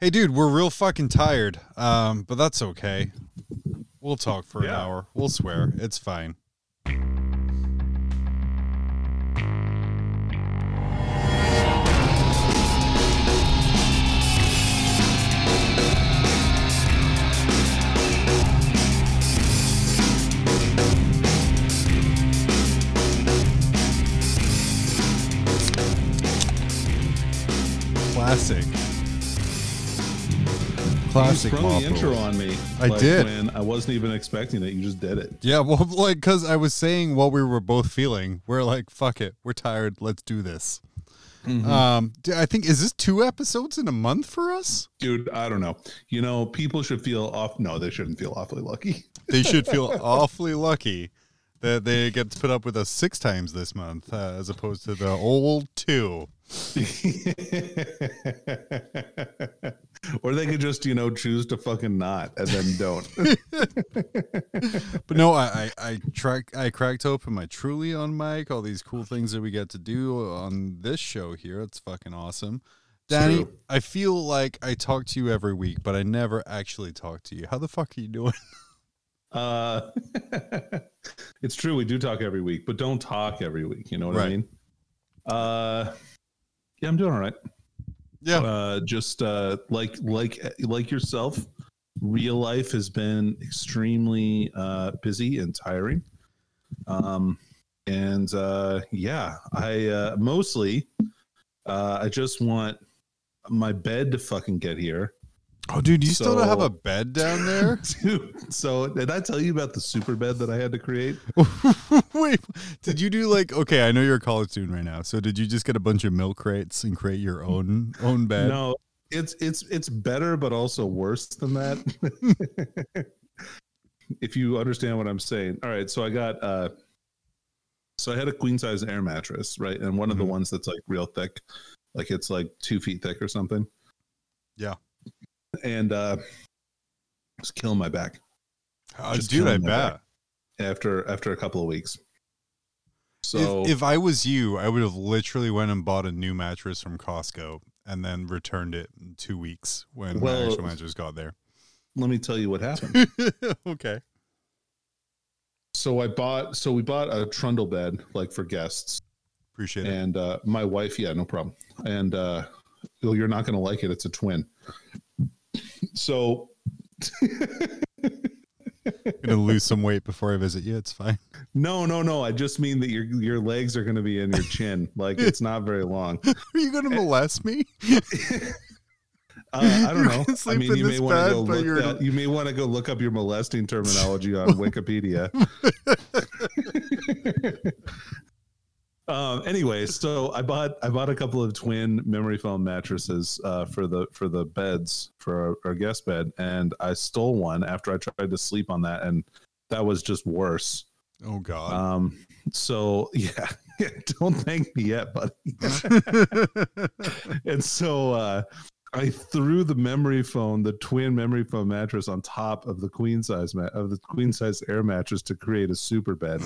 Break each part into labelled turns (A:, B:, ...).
A: Hey, dude, we're real fucking tired. Um, but that's okay. We'll talk for an hour. We'll swear. It's fine. Classic. Classic.
B: you sprung the intro on me.
A: I
B: like,
A: did.
B: When I wasn't even expecting it. You just did it.
A: Yeah, well, like, because I was saying what we were both feeling. We're like, fuck it. We're tired. Let's do this. Um, d- I think, is this two episodes in a month for us?
B: Dude, I don't know. You know, people should feel off. No, they shouldn't feel awfully lucky.
A: They should feel awfully lucky that they get to put up with us six times this month uh, as opposed to the old two.
B: or they could just, you know, choose to fucking not and then don't.
A: But no, I I, I, track, I cracked open my Truly on mic, all these cool things that we get to do on this show here. It's fucking awesome. Danny,
B: true.
A: I feel like I talk to you every week, but I never actually talk to you. How the fuck are you doing?
B: uh, it's true. We do talk every week, but don't talk every week. You know what I mean? Uh, yeah, I'm doing all right.
A: Yeah.
B: uh, just uh, like like like yourself real life has been extremely uh, busy and tiring um, and uh, yeah i uh, mostly uh, i just want my bed to fucking get here
A: Oh, dude, you still don't have a bed down there?
B: dude so did i tell you about the super bed that i had to create
A: Wait, did you do like okay? I know you're a college student right now, so did you just get a bunch of milk crates and create your own own bed?
B: No, it's it's it's better, but also worse than that. if you understand what I'm saying. All right, so I got uh so I had a queen size air mattress, right? And one of the
A: Mhm.
B: ones that's like real thick, like it's like two feet thick or something.
A: Yeah.
B: And uh it's killing my back
A: Uh,
B: just
A: dude, I bet.
B: after after a couple of weeks. So
A: if, if I was you, I would have literally went and bought a new mattress from Costco and then returned it in two weeks when
B: Well-
A: my actual mattress got there.
B: let me tell you what happened.
A: okay.
B: so I bought so we bought a trundle bed like for guests.
A: Appreciate it.
B: and uh, my wife yeah no problem and uh well, you're not gonna like it it's a twin so
A: I'm gonna lose some weight before I visit you. It's fine.
B: no no no i just mean that your your legs are gonna be in your chin like it's not very long
A: Are you gonna molest me?
B: uh, i don't know i mean you may want to go look that, you may want to go look up your molesting terminology on wikipedia um anyway so i bought i bought a couple of twin memory foam mattresses uh for the for the beds for our, our guest bed and i stole one after i tried to sleep on that and that was just worse
A: Oh God.
B: um so yeah don't thank me yet buddy and so uh I threw the memory foam, the twin memory foam mattress on top of the queen size mat of the queen size air mattress to create a super bed.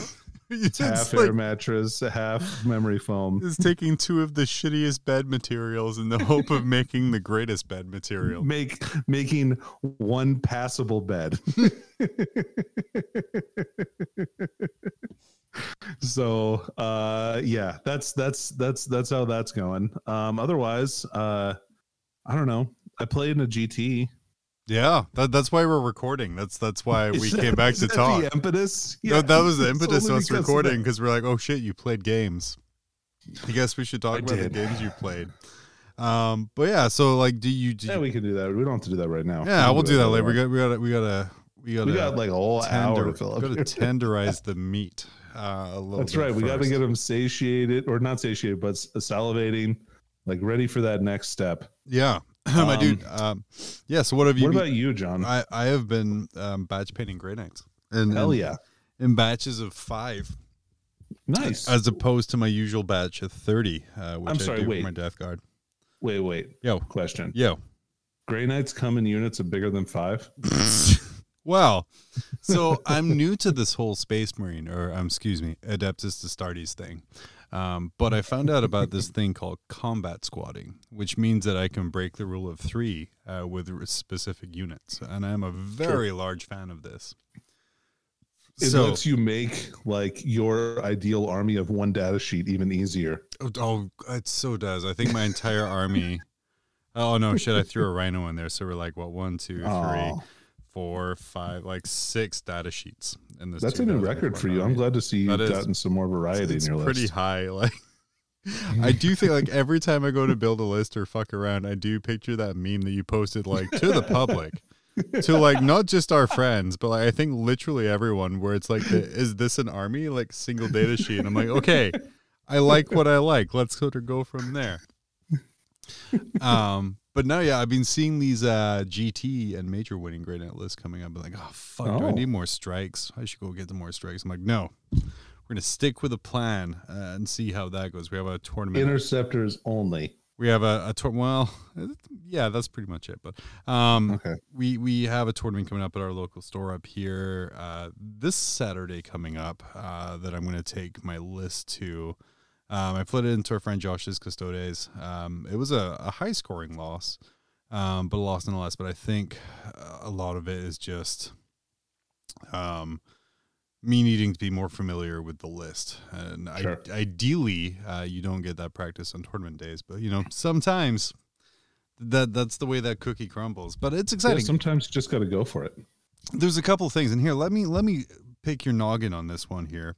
A: it's
B: half
A: like-
B: air mattress, half memory foam.
A: is taking two of the shittiest bed materials in the hope of making the greatest bed material.
B: Make making one passable bed. so uh yeah, that's that's that's that's how that's going. Um otherwise, uh I don't know. I played in a GT.
A: Yeah, that, that's why we're recording. That's that's why we
B: Is
A: came back to
B: that
A: talk.
B: The impetus.
A: That- that was the impetus of us recording because we're like, oh shit, you played games. I guess we should talk
B: I
A: about
B: did.
A: the games you played. Um, but yeah, so like, do you? Do
B: Yeah,
A: you
B: we can do that. We don't have to do that right now.
A: yeah, we'll do that later. We got, we got, we got, we got, we got,
B: We got like a whole hour to fill up.
A: Got to tenderize the meat. Uh, a little.
B: That's right. We got to get them satiated, or not satiated, but salivating, like ready for that next step.
A: Yeah, my
B: Um,
A: dude. Um, yeah. So what have you?
B: What
A: been-
B: about you, John?
A: I I have been um, batch painting Grey Knights. And,
B: Hell yeah!
A: In batches of five,
B: Nice.
A: as opposed to my usual batch of thirty. Uh, which
B: I'm
A: I
B: sorry,
A: do for
B: wait.
A: my Death Guard.
B: wait, wait.
A: Yo,
B: Question:
A: yo.
B: Grey Knights come in units of bigger than five.
A: well, so I'm new to this whole Space Marine, or um, excuse me, Adeptus Astartes thing. Um, but I found out about this thing called combat squadding, which means that I can break the rule of three uh, with specific units, and I'm a very large fan of this.
B: It
A: so,
B: lets you make like your ideal army of one data sheet even easier.
A: oh, oh, it so does. I think my entire army. Oh no, shit! I threw a rhino in there, so we're like, what? One, two, three,
B: Oh,
A: four, five, like six data sheets in this.
B: that's a new record for you. I'm glad to see you've
A: That is-
B: gotten some more variety
A: it's
B: in your
A: pretty
B: list.
A: Pretty high. Like I do think like every time I go to build a list or fuck around, I do picture that meme that you posted like to the public. to like not just our friends, but like I think literally everyone where it's like is this an army? Like single data sheet. And I'm like, okay, I like what I like. Let's sort of go from there. Um but now yeah, I've been seeing these uh GT and major winning Grey Knight lists coming up. I'm like, oh fuck, do I
B: Oh.
A: need more strikes? I should go get some more strikes. I'm like, no. We're gonna stick with a plan uh, and see how that goes. We have a tournament.
B: Interceptors only.
A: we have a, a tour. Well, yeah, that's pretty much it. But um,
B: Okay.
A: we we have a tournament coming up at our local store up here uh, this Saturday coming up uh, that I'm going to take my list to. Um, I put it into our friend Josh's Custodes. Um, it was a, a high scoring loss, um, but a loss nonetheless. But I think uh, a lot of it is just um, me needing to be more familiar with the list. And
B: Sure.
A: I, ideally, uh, you don't get that practice on tournament days, but you know sometimes that that's the way that cookie crumbles. But it's
B: Yeah,
A: exciting
B: sometimes you just got to go for it.
A: there's a couple things in here. Let me let me pick your noggin on this one here.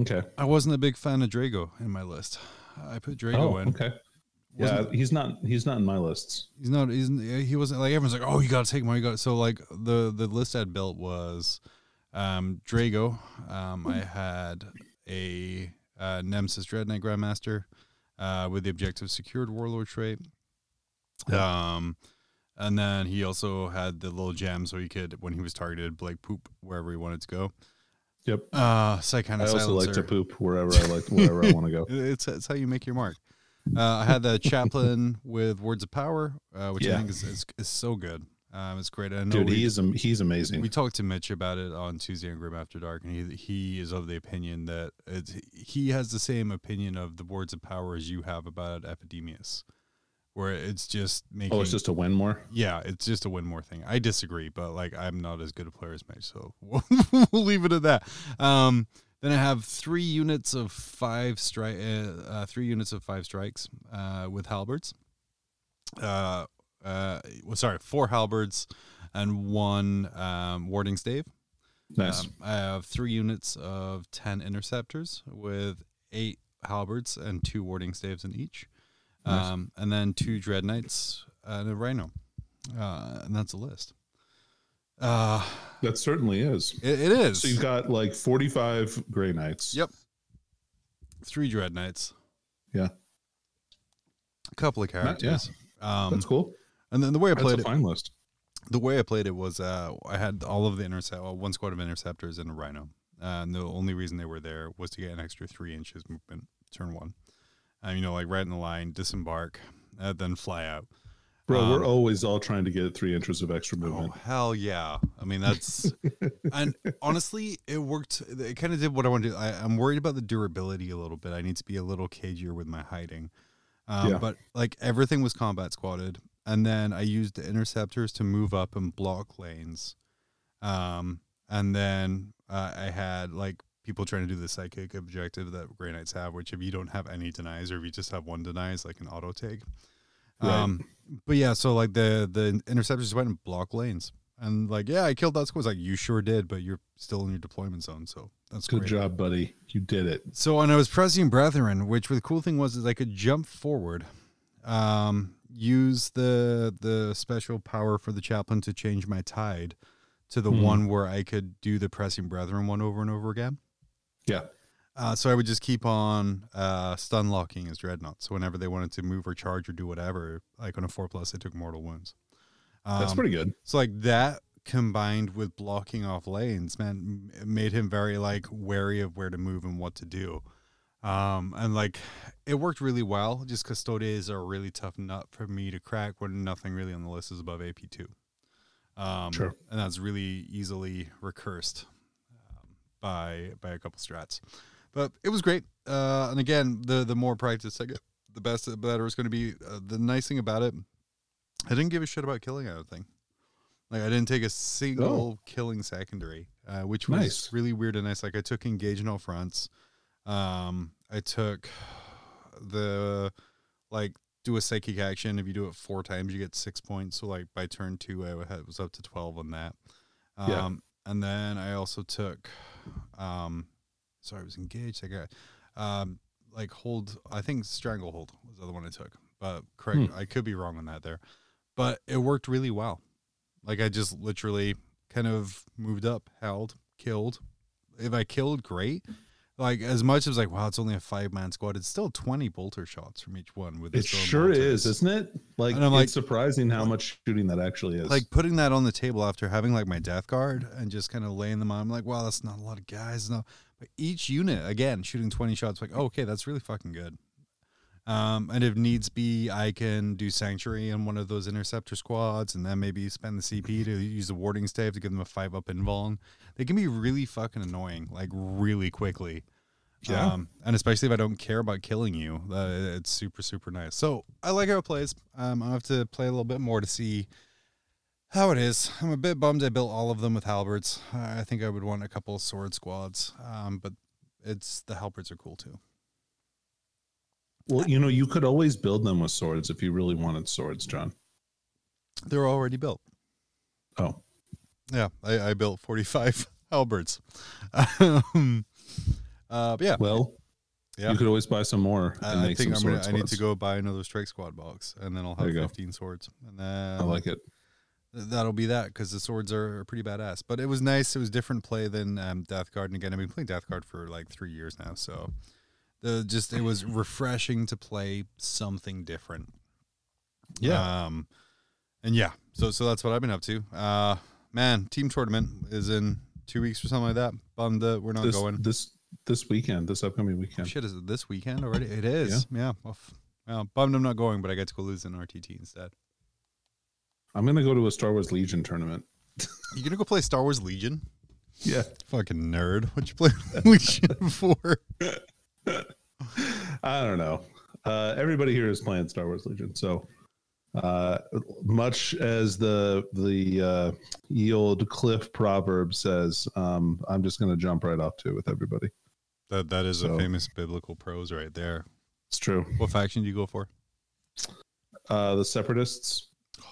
B: Okay.
A: I wasn't a big fan of Draigo in my list. I put Draigo
B: Oh,
A: in.
B: okay. Yeah, he's not. He's not in my lists.
A: He's not. He's he wasn't like everyone's like, oh, you got to take him. You got so like the the list I'd built was um, Draigo. Um, I had a uh, Nemesis Dread Knight Grandmaster uh, with the objective secured Warlord trait. Um, and then he also had the little gem so he could, when he was targeted, like poop wherever he wanted to go.
B: Yep.
A: Uh, Psychic
B: I also like to poop wherever I like, wherever I want to go.
A: It's it's how you make your mark. Uh, I had the chaplain with words of power, uh, which I think is, is is so good. Um, it's great. I know
B: Dude,
A: we,
B: he is am- he's amazing.
A: we talked to Mitch about it on Tuesday on Grim After Dark, and he he is of the opinion that it's, he has the same opinion of the words of power as you have about Epidemius, where it's just making.
B: oh, it's just a win more.
A: yeah, it's just a win more thing. I disagree, but like I'm not as good a player as Mitch, so we'll, we'll leave it at that. Um, then I have three units of five strike, uh, uh, three units of five strikes uh, with halberds. Uh, uh, well, sorry, four halberds and one um, warding stave.
B: Nice.
A: Um, I have three units of ten interceptors with eight halberds and two warding staves in each,
B: Nice.
A: um, and then two dread knights and a rhino, uh, and that's a list. Uh,
B: that certainly is.
A: it, it is.
B: So you've got like 45 Grey Knights.
A: Yep. three dread knights,
B: Yeah.
A: a couple of characters. Um,
B: That's cool.
A: and then the way I
B: That's
A: played
B: a
A: it,
B: fine list.
A: the way I played it was uh, I had all of the intercept, well, one squad of interceptors and a rhino. Uh, and the only reason they were there was to get an extra three inches movement turn one. And you know, like right in the line, disembark, uh, then fly out.
B: Bro,
A: um,
B: we're always all trying to get three inches of extra
A: Oh
B: movement.
A: hell yeah! I mean that's and honestly, it worked. It kind of did what I wanted. to do. I, I'm worried about the durability a little bit. I need to be a little cagier with my hiding. Um,
B: Yeah.
A: But like everything was combat squadded, and then I used the interceptors to move up and block lanes. Um, and then uh, I had like people trying to do the psychic objective that Grey Knights have, which if you don't have any denies or if you just have one denies, like an auto take.
B: Right.
A: Um, but yeah, so like the the interceptors went and block lanes, and like yeah, I killed that squad. It's like you sure did, but you're still in your deployment zone, so that's
B: Good
A: great.
B: job, buddy. You did it.
A: So and I was pressing brethren, which the cool thing was is I could jump forward, um, use the the special power for the chaplain to change my tide to the
B: Mhm.
A: one where I could do the pressing brethren one over and over again.
B: Yeah.
A: Uh, so I would just keep on uh, stun locking his dreadnought. So whenever they wanted to move or charge or do whatever, like on a four plus, they took mortal wounds. Um,
B: That's pretty good.
A: So like that combined with blocking off lanes, man, made him very like wary of where to move and what to do. Um, and like it worked really well. Just custodes are a really tough nut for me to crack when nothing really on the list is above AP two. Um,
B: Sure.
A: and that's really easily recursed by by a couple strats. but it was great. Uh, and again, the the more practice I get, the best the better it's going to be. Uh, the nice thing about it, I didn't give a shit about killing anything. Like I didn't take a single killing secondary, uh, which was
B: Nice.
A: really weird and nice. Like I took engage no fronts. Um, I took the like do a psychic action. If you do it four times, you get six points. So like by turn two, I was up to twelve on that. Um,
B: Yeah.
A: And then I also took, um, sorry, I was engaged. I got, um, like hold. I think stranglehold was the other one I took, but correct. I could be wrong on that there, but it worked really well. Like I just literally kind of moved up, held, killed. If I killed, great. Like as much as like, wow, it's only a five man squad. It's still twenty bolter shots from each one. With
B: It sure is,
A: bolters.
B: isn't it? Like
A: And I'm
B: it's
A: like-
B: surprising how much shooting that actually is.
A: like putting that on the table after having like my death guard and just kind of laying them on. I'm like, wow, that's not a lot of guys. No, but each unit again shooting 20 shots. Like, oh, okay, that's really fucking good. Um, and if needs be, I can do sanctuary in one of those interceptor squads, and then maybe spend the CP to use the warding stave to give them a five up invuln. They can be really fucking annoying, like really quickly.
B: Yeah.
A: Um, and especially if I don't care about killing you, uh, it's super super nice. So I like how it plays. Um, I have to play a little bit more to see how it is. I'm a bit bummed I built all of them with halberds. I think I would want a couple of sword squads, um, but it's the halberds are cool too.
B: well, you know, you could always build them with swords if you really wanted swords, John.
A: They're already built.
B: Oh,
A: Yeah, I, I built 45 halberds. um, uh, yeah,
B: well,
A: yeah.
B: you could always buy some more and
A: I think gonna, I need to go buy another strike squad box, and then I'll have
B: you go.
A: 15 swords, and then
B: I like it.
A: that'll be that because the swords are, are pretty badass. But it was nice. It was different play than um, Death Guard, and again, I've been playing Death Guard for like three years now, so the just it was refreshing to play something different.
B: Yeah.
A: Um, and yeah, so so that's what I've been up to. Uh, man, team tournament is in two weeks or something like that. Bummed that we're not
B: this,
A: going.
B: this this weekend, this upcoming weekend.
A: shit, is it this weekend already? It is. Yeah. Well, f- well, bummed I'm not going, but I get to go lose an RTT instead.
B: I'm gonna go to a Star Wars Legion tournament.
A: You gonna go play Star Wars Legion?
B: Yeah.
A: Fucking nerd. What you play Legion for?
B: I don't know. Uh, everybody here is playing Star Wars Legion, so uh, much as the the uh, ye old Cliff proverb says, um, I'm just going to jump right off to it with everybody.
A: That that is
B: So-
A: a famous biblical prose right there.
B: It's true.
A: What faction do you go for?
B: Uh, the Separatists.
A: Oh,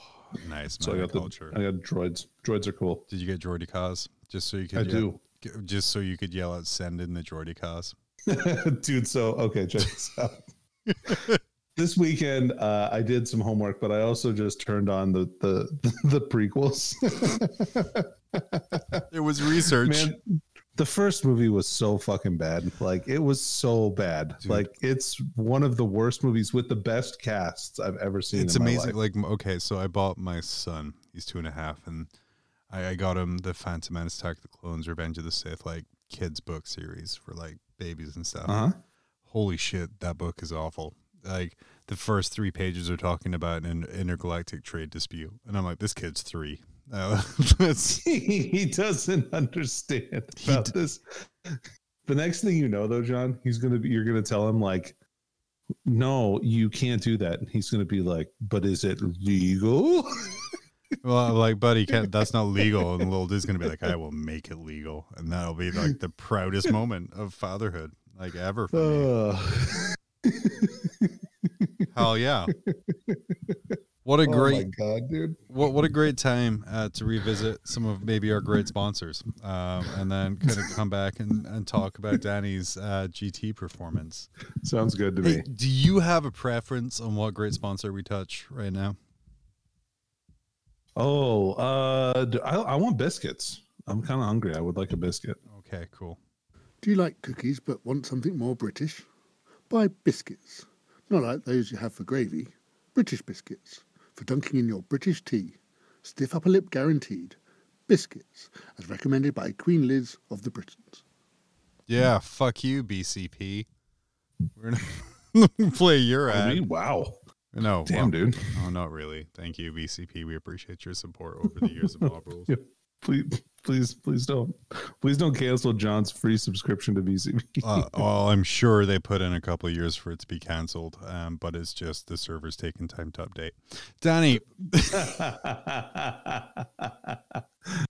A: Nice
B: So I got the. I got droids. Droids are cool.
A: Did you get droidekas just so you could
B: I
A: yell-
B: do,
A: just so you could yell out send in the droidekas?
B: dude. So okay, check this out. This weekend, uh, I did some homework, but I also just turned on the the the prequels.
A: It was research.
B: Man, the first movie was so fucking bad. Like it was so bad.
A: Dude.
B: Like it's one of the worst movies with the best casts I've ever seen.
A: it's
B: in my
A: amazing. Like okay, so I bought my son. He's two and a half, and I, I got him the Phantom Menace, Attack of the Clones, Revenge of the Sith, like kids book series for like babies and stuff.
B: Uh huh.
A: Holy shit, that book is awful. Like the first three pages are talking about an intergalactic trade dispute, and I'm like, this kid's three. Uh,
B: he doesn't understand about
A: d-
B: this. The next thing you know, though, John, he's gonna be. You're gonna tell him like, "No, you can't do that." And he's gonna be like, "But is it legal?"
A: well, I'm like, buddy, can't, that's not legal. And little dude's gonna be like, I will make it legal, and that'll be like the proudest moment of fatherhood, like ever for me.
B: Uh,
A: Hell yeah! What a
B: oh
A: great
B: my god, dude!
A: what what a great time uh, to revisit some of maybe our great sponsors, um, and then kind of come back and, and talk about Danny's uh, GT performance.
B: Sounds good to
A: Hey,
B: me.
A: do you have a preference on what great sponsor we touch right now?
B: Oh, uh, d- I, I want biscuits. I'm kind of hungry. I would like a biscuit.
A: Okay, cool.
C: Do you like cookies but want something more British? Buy biscuits. Not like those you have for gravy. British biscuits. For dunking in your British tea. Stiff upper lip guaranteed. Biscuits. As recommended by Queen Liz of the Britons.
A: Yeah, fuck you, BCP. We're gonna play your
B: I mean, wow.
A: No,
B: Damn,
A: well,
B: dude.
A: no, not really. Thank you, BCP. We appreciate your support over the years of Bob Rules.
B: Yeah. please, please, please don't, please don't cancel John's free subscription to BCP.
A: uh, well, I'm sure they put in a couple of years for it to be canceled, um, but it's just the server's taking time to update. Danny,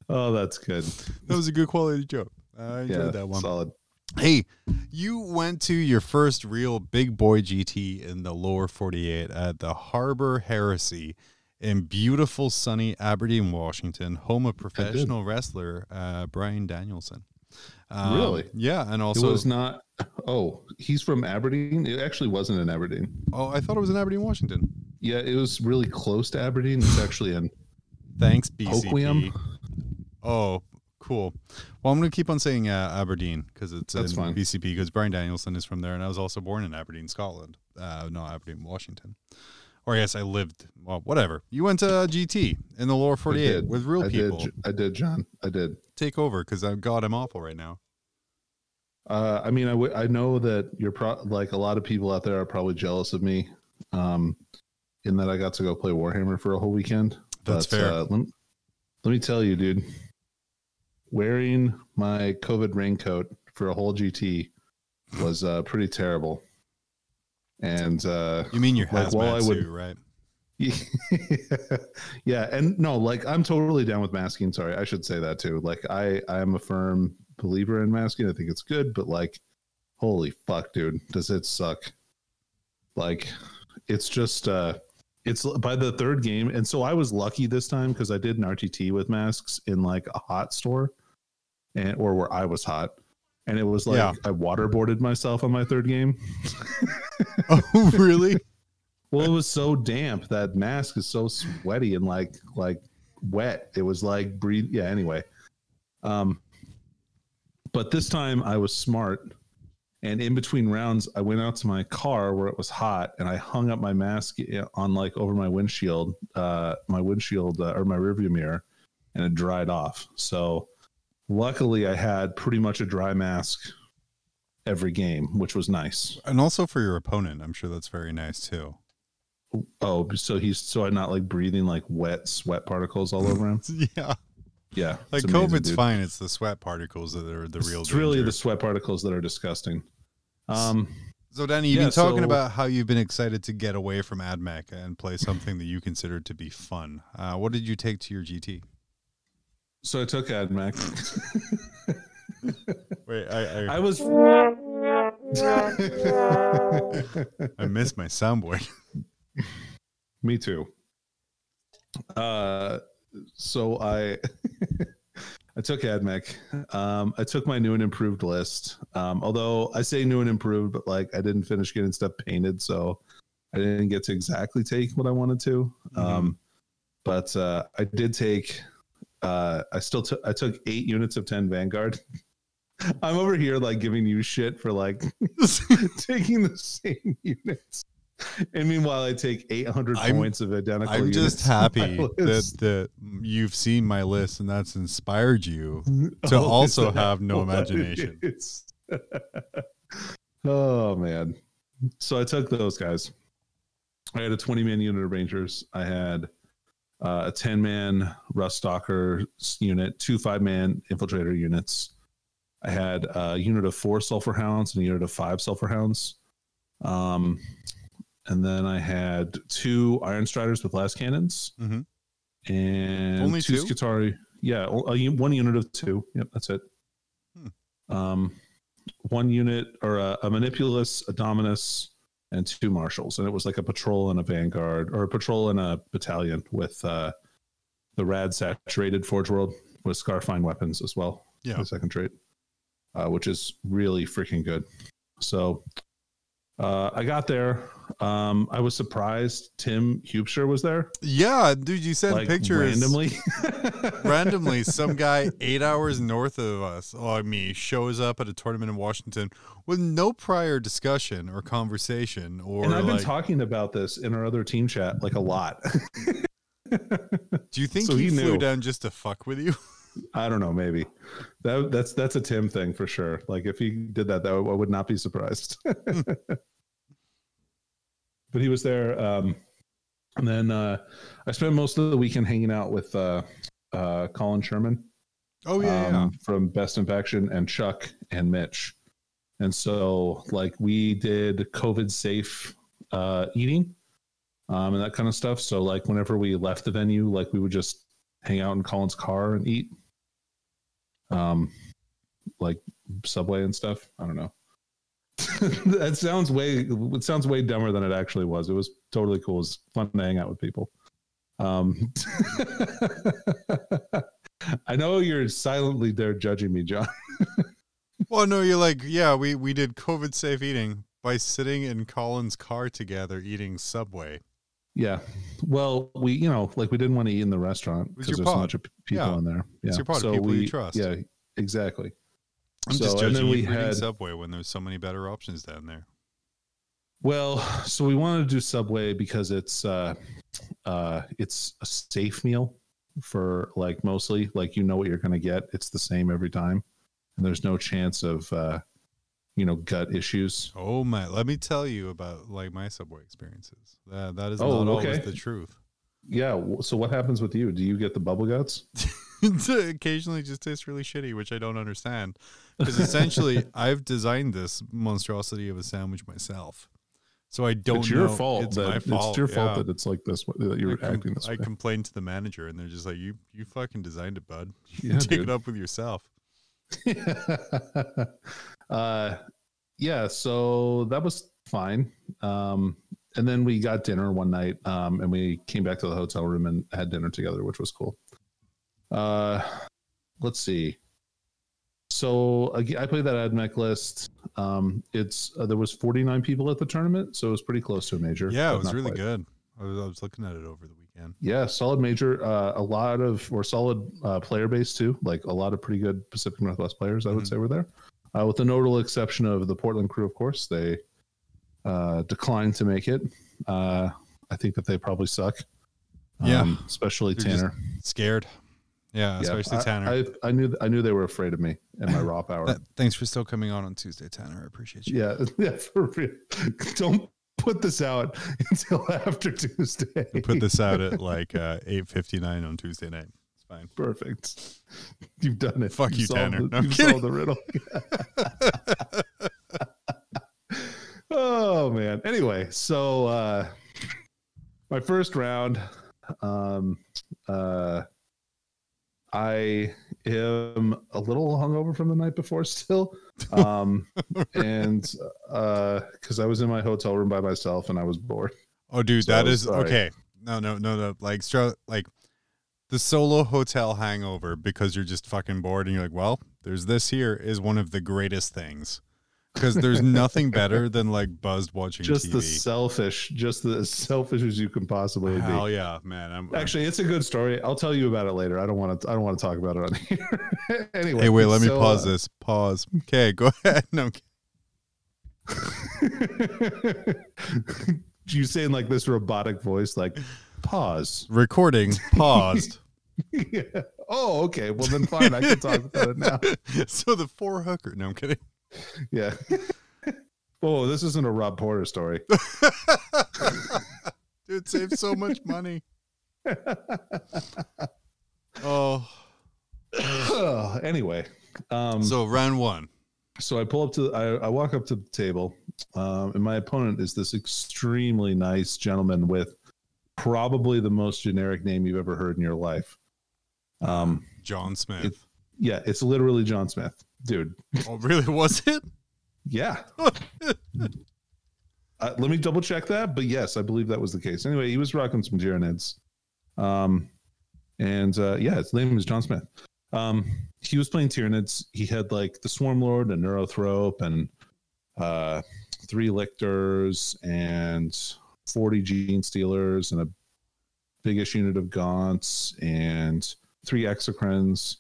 B: oh, that's good.
A: that was a good quality joke. I enjoyed
B: Yeah,
A: that one.
B: solid.
A: Hey, you went to your first real big boy GT in the lower 48 at the Harbor Heresy in beautiful sunny Aberdeen, Washington, home of professional wrestler uh, Bryan Danielson. Um,
B: Really?
A: Yeah, and also It
B: was not. Oh, he's from Aberdeen. It actually wasn't in Aberdeen.
A: oh, I thought it was in Aberdeen, Washington.
B: Yeah, it was really close to Aberdeen. It's actually in
A: Thanks, BCP.
B: Hoquiam.
A: Oh, cool. Well, I'm going to keep on saying uh, Aberdeen because it's
B: That's
A: in
B: fine.
A: BCP because Bryan Danielson is from there, and I was also born in Aberdeen, Scotland. Uh, not Aberdeen, Washington. Or I guess I lived. Well, whatever. You went to GT in the lower 48 with real
B: I
A: people.
B: Did, I did, John. I did.
A: Take over because I God, I'm awful right now.
B: Uh, I mean, I, w- I know that you're pro- like a lot of people out there are probably jealous of me, um, in that I got to go play Warhammer for a whole weekend.
A: That's
B: But,
A: fair.
B: Uh, let, let me tell you, dude, wearing my COVID raincoat for a whole GT was uh, pretty terrible. And uh,
A: You mean your
B: like,
A: hazmat
B: while I would-
A: suit, right?
B: yeah, and no, like I'm totally down with masking. Sorry, I should say that too. Like I, I am a firm believer in masking. I think it's good, but like, holy fuck, dude, does it suck? Like, it's just, uh it's by the third game, and so I was lucky this time because I did an RTT with masks in like a hot store, and or where I was hot, and it was like
A: Yeah.
B: I waterboarded myself on my third game.
A: oh, really?
B: Well, it was so damp. That mask is so sweaty and like like wet. It was like breathe. Yeah. Anyway, um, but this time I was smart, and in between rounds, I went out to my car where it was hot, and I hung up my mask on like over my windshield, uh, my windshield uh, or my rearview mirror, and it dried off. So luckily, I had pretty much a dry mask every game, which was nice.
A: And also for your opponent, I'm sure that's very nice too.
B: Oh, so he's so I'm not like breathing like wet sweat particles all over him.
A: yeah.
B: Yeah,
A: Like
B: amazing,
A: COVID's
B: dude.
A: fine. It's the sweat particles that are the real
B: It's really the sweat particles that are disgusting. Um,
A: So, Danny, you've
B: Yeah,
A: been talking
B: so-
A: about how you've been excited to get away from AdMech and play something that you considered to be fun. Uh, what did you take to your GT?
B: So I took AdMech.
A: Wait, I
B: I was.
A: I missed my soundboard.
B: Me too. Uh, so I I took AdMech. Um, I took my new and improved list. Um, although I say new and improved, but like I didn't finish getting stuff painted, so I didn't get to exactly take what I wanted to. Um, but uh, I did take. Uh, I still took. I took eight units of ten Vanguard. I'm over here like giving you shit for like taking the same units. And meanwhile, I take 800
A: I'm-
B: points of identical.
A: I'm just happy that, that you've seen my list and that's inspired you to
B: Oh,
A: also have no imagination.
B: oh man! So I took those guys. I had a 20 man unit of Rangers. I had uh, a 10 man Rust Stalker unit, two five man infiltrator units. I had a unit of four Sulfur Hounds and a unit of five Sulfur Hounds. Um, and then I had two Iron Striders with lascannons
A: Mhm.
B: and
A: Only
B: two
A: two?
B: Skitarii. Yeah, o- a, u- one unit of two. Yep, that's it.
A: Hmm.
B: Um, one unit or a, a Manipulus, a Dominus, and two Marshals, and it was like a patrol and a Vanguard, or a patrol and a battalion with uh, the rad saturated Forge World with Scarfine weapons as well.
A: Yeah.
B: the second trait, uh, which is really freaking good. So uh, I got there. Um, I was surprised Tim Hubscher was there.
A: Yeah, dude, you sent
B: like
A: pictures
B: randomly.
A: randomly some guy eight hours north of us or me shows up at a tournament in washington with no prior discussion or conversation or
B: and I've been talking about this in our other team chat like a lot.
A: do you think
B: so
A: he,
B: he
A: flew down just to fuck with you
B: I don't know, maybe that that's that's a Tim thing for sure. Like if he did that, that I would not be surprised. But he was there, um, and then uh, I spent most of the weekend hanging out with uh, uh, Colin Sherman
A: Oh yeah,
B: um, from Best in Faction and Chuck and Mitch. And so, like, we did COVID safe uh, eating um, and that kind of stuff. So, like, whenever we left the venue, like, we would just hang out in Colin's car and eat, um, like Subway and stuff. I don't know. that sounds way it sounds way dumber than it actually was. It was totally cool. It was fun to hang out with people. Um, I know you're silently there judging me, John.
A: well, no, you're like, yeah, we we did COVID safe eating by sitting in Colin's car together eating Subway.
B: Yeah. Well, we you know like we didn't want to eat in the restaurant because there's so
A: pod.
B: much of people
A: Yeah.
B: in there. Yeah.
A: It's your pod of people you trust.
B: Yeah. Exactly.
A: I'm
B: So,
A: just judging
B: we had-
A: Subway when there's so many better options down there.
B: Well, so we wanted to do Subway because it's uh uh it's a safe meal for like mostly like you know what you're going to get. It's the same every time. And there's no chance of uh you know gut issues.
A: Oh my! Let me tell you about like my Subway experiences. That that is
B: Oh,
A: not always the truth.
B: Yeah, so what happens with you? Do you get the bubble guts?
A: it occasionally just tastes really shitty, which I don't understand. Because essentially, I've designed this monstrosity of a sandwich myself, so I don't.
B: it's your
A: know-
B: fault
A: It's my fault.
B: it's your fault that it's like this that you're
A: com-
B: acting this
A: I
B: way.
A: complained to the manager, and they're just like, "You, you fucking designed it, bud.
B: Yeah,
A: Take
B: dude.
A: it up with yourself."
B: uh, yeah, so that was fine. Um, and then we got dinner one night, um, and we came back to the hotel room and had dinner together, which was cool. Uh, let's see. So again, I played that AdMech list. Um, it's uh, there was 49 people at the tournament, so it was pretty close to a major.
A: Yeah, it was really
B: quite.
A: good. I was, I was looking at it over the weekend.
B: Yeah, solid major. Uh, a lot of or solid uh, player base too. Like a lot of pretty good Pacific Northwest players, I would
A: Mhm.
B: say, were there. Uh, with the notable exception of the Portland crew, of course, they uh, declined to make it. Uh, I think that they probably suck.
A: Yeah.
B: especially
A: They're
B: Tanner.
A: Scared. Yeah, especially
B: I-
A: Tanner.
B: I, I knew I knew they were afraid of me in my raw power.
A: Th- thanks for still coming on on Tuesday, Tanner. I appreciate you.
B: yeah, yeah, for real. Don't put this out until after Tuesday.
A: Put this out at like uh, eight fifty nine on Tuesday night. It's fine.
B: Perfect. You've done it.
A: Fuck you,
B: solved
A: Tanner.
B: the-
A: No,
B: you've
A: kidding.
B: solved the riddle. oh man. Anyway, so uh my first round, um uh I am a little hungover from the night before still. Um and uh because I was in my hotel room by myself and I was bored.
A: Oh, dude,
B: So,
A: that is
B: sorry.
A: okay. No, no, no, no. Like, stro- like the solo hotel hangover because you're just fucking bored and you're like, well, there's this here is one of the greatest things because there's nothing better than like buzzed watching
B: Just
A: TV.
B: the selfish, just the as selfish as you can possibly be.
A: Hell yeah, man. I'm,
B: Actually, it's a good story. I'll tell you about it later. I don't want to. I don't want to talk about it on here. anyway.
A: hey, wait, let me pause
B: uh,
A: this. Pause. Okay, go ahead. No,
B: you saying like this robotic voice, like pause.
A: recording paused.
B: yeah. Oh, okay. Well, then fine. I can talk about it now.
A: so the four hooker. No, I'm kidding.
B: Yeah. oh, this isn't a Rob Porter story.
A: Dude, save so much money. Oh,
B: anyway, um, so
A: so round one.
B: so I pull up to I, I walk up to the table, um, and my opponent is this extremely nice gentleman with probably the most generic name you've ever heard in your life. Um,
A: John Smith.
B: It- yeah, it's literally John Smith, dude.
A: oh, really? Was it?
B: Yeah. Uh, let me double check that, but yes, I believe that was the case. Anyway, he was rocking some Tyranids. Um, and uh, yeah, his name is John Smith. Um, he was playing Tyranids. He had like the Swarm Lord and Neurothrope and uh, three Lictors and 40 Gene Stealers and a biggish unit of Gaunts and three Exocrines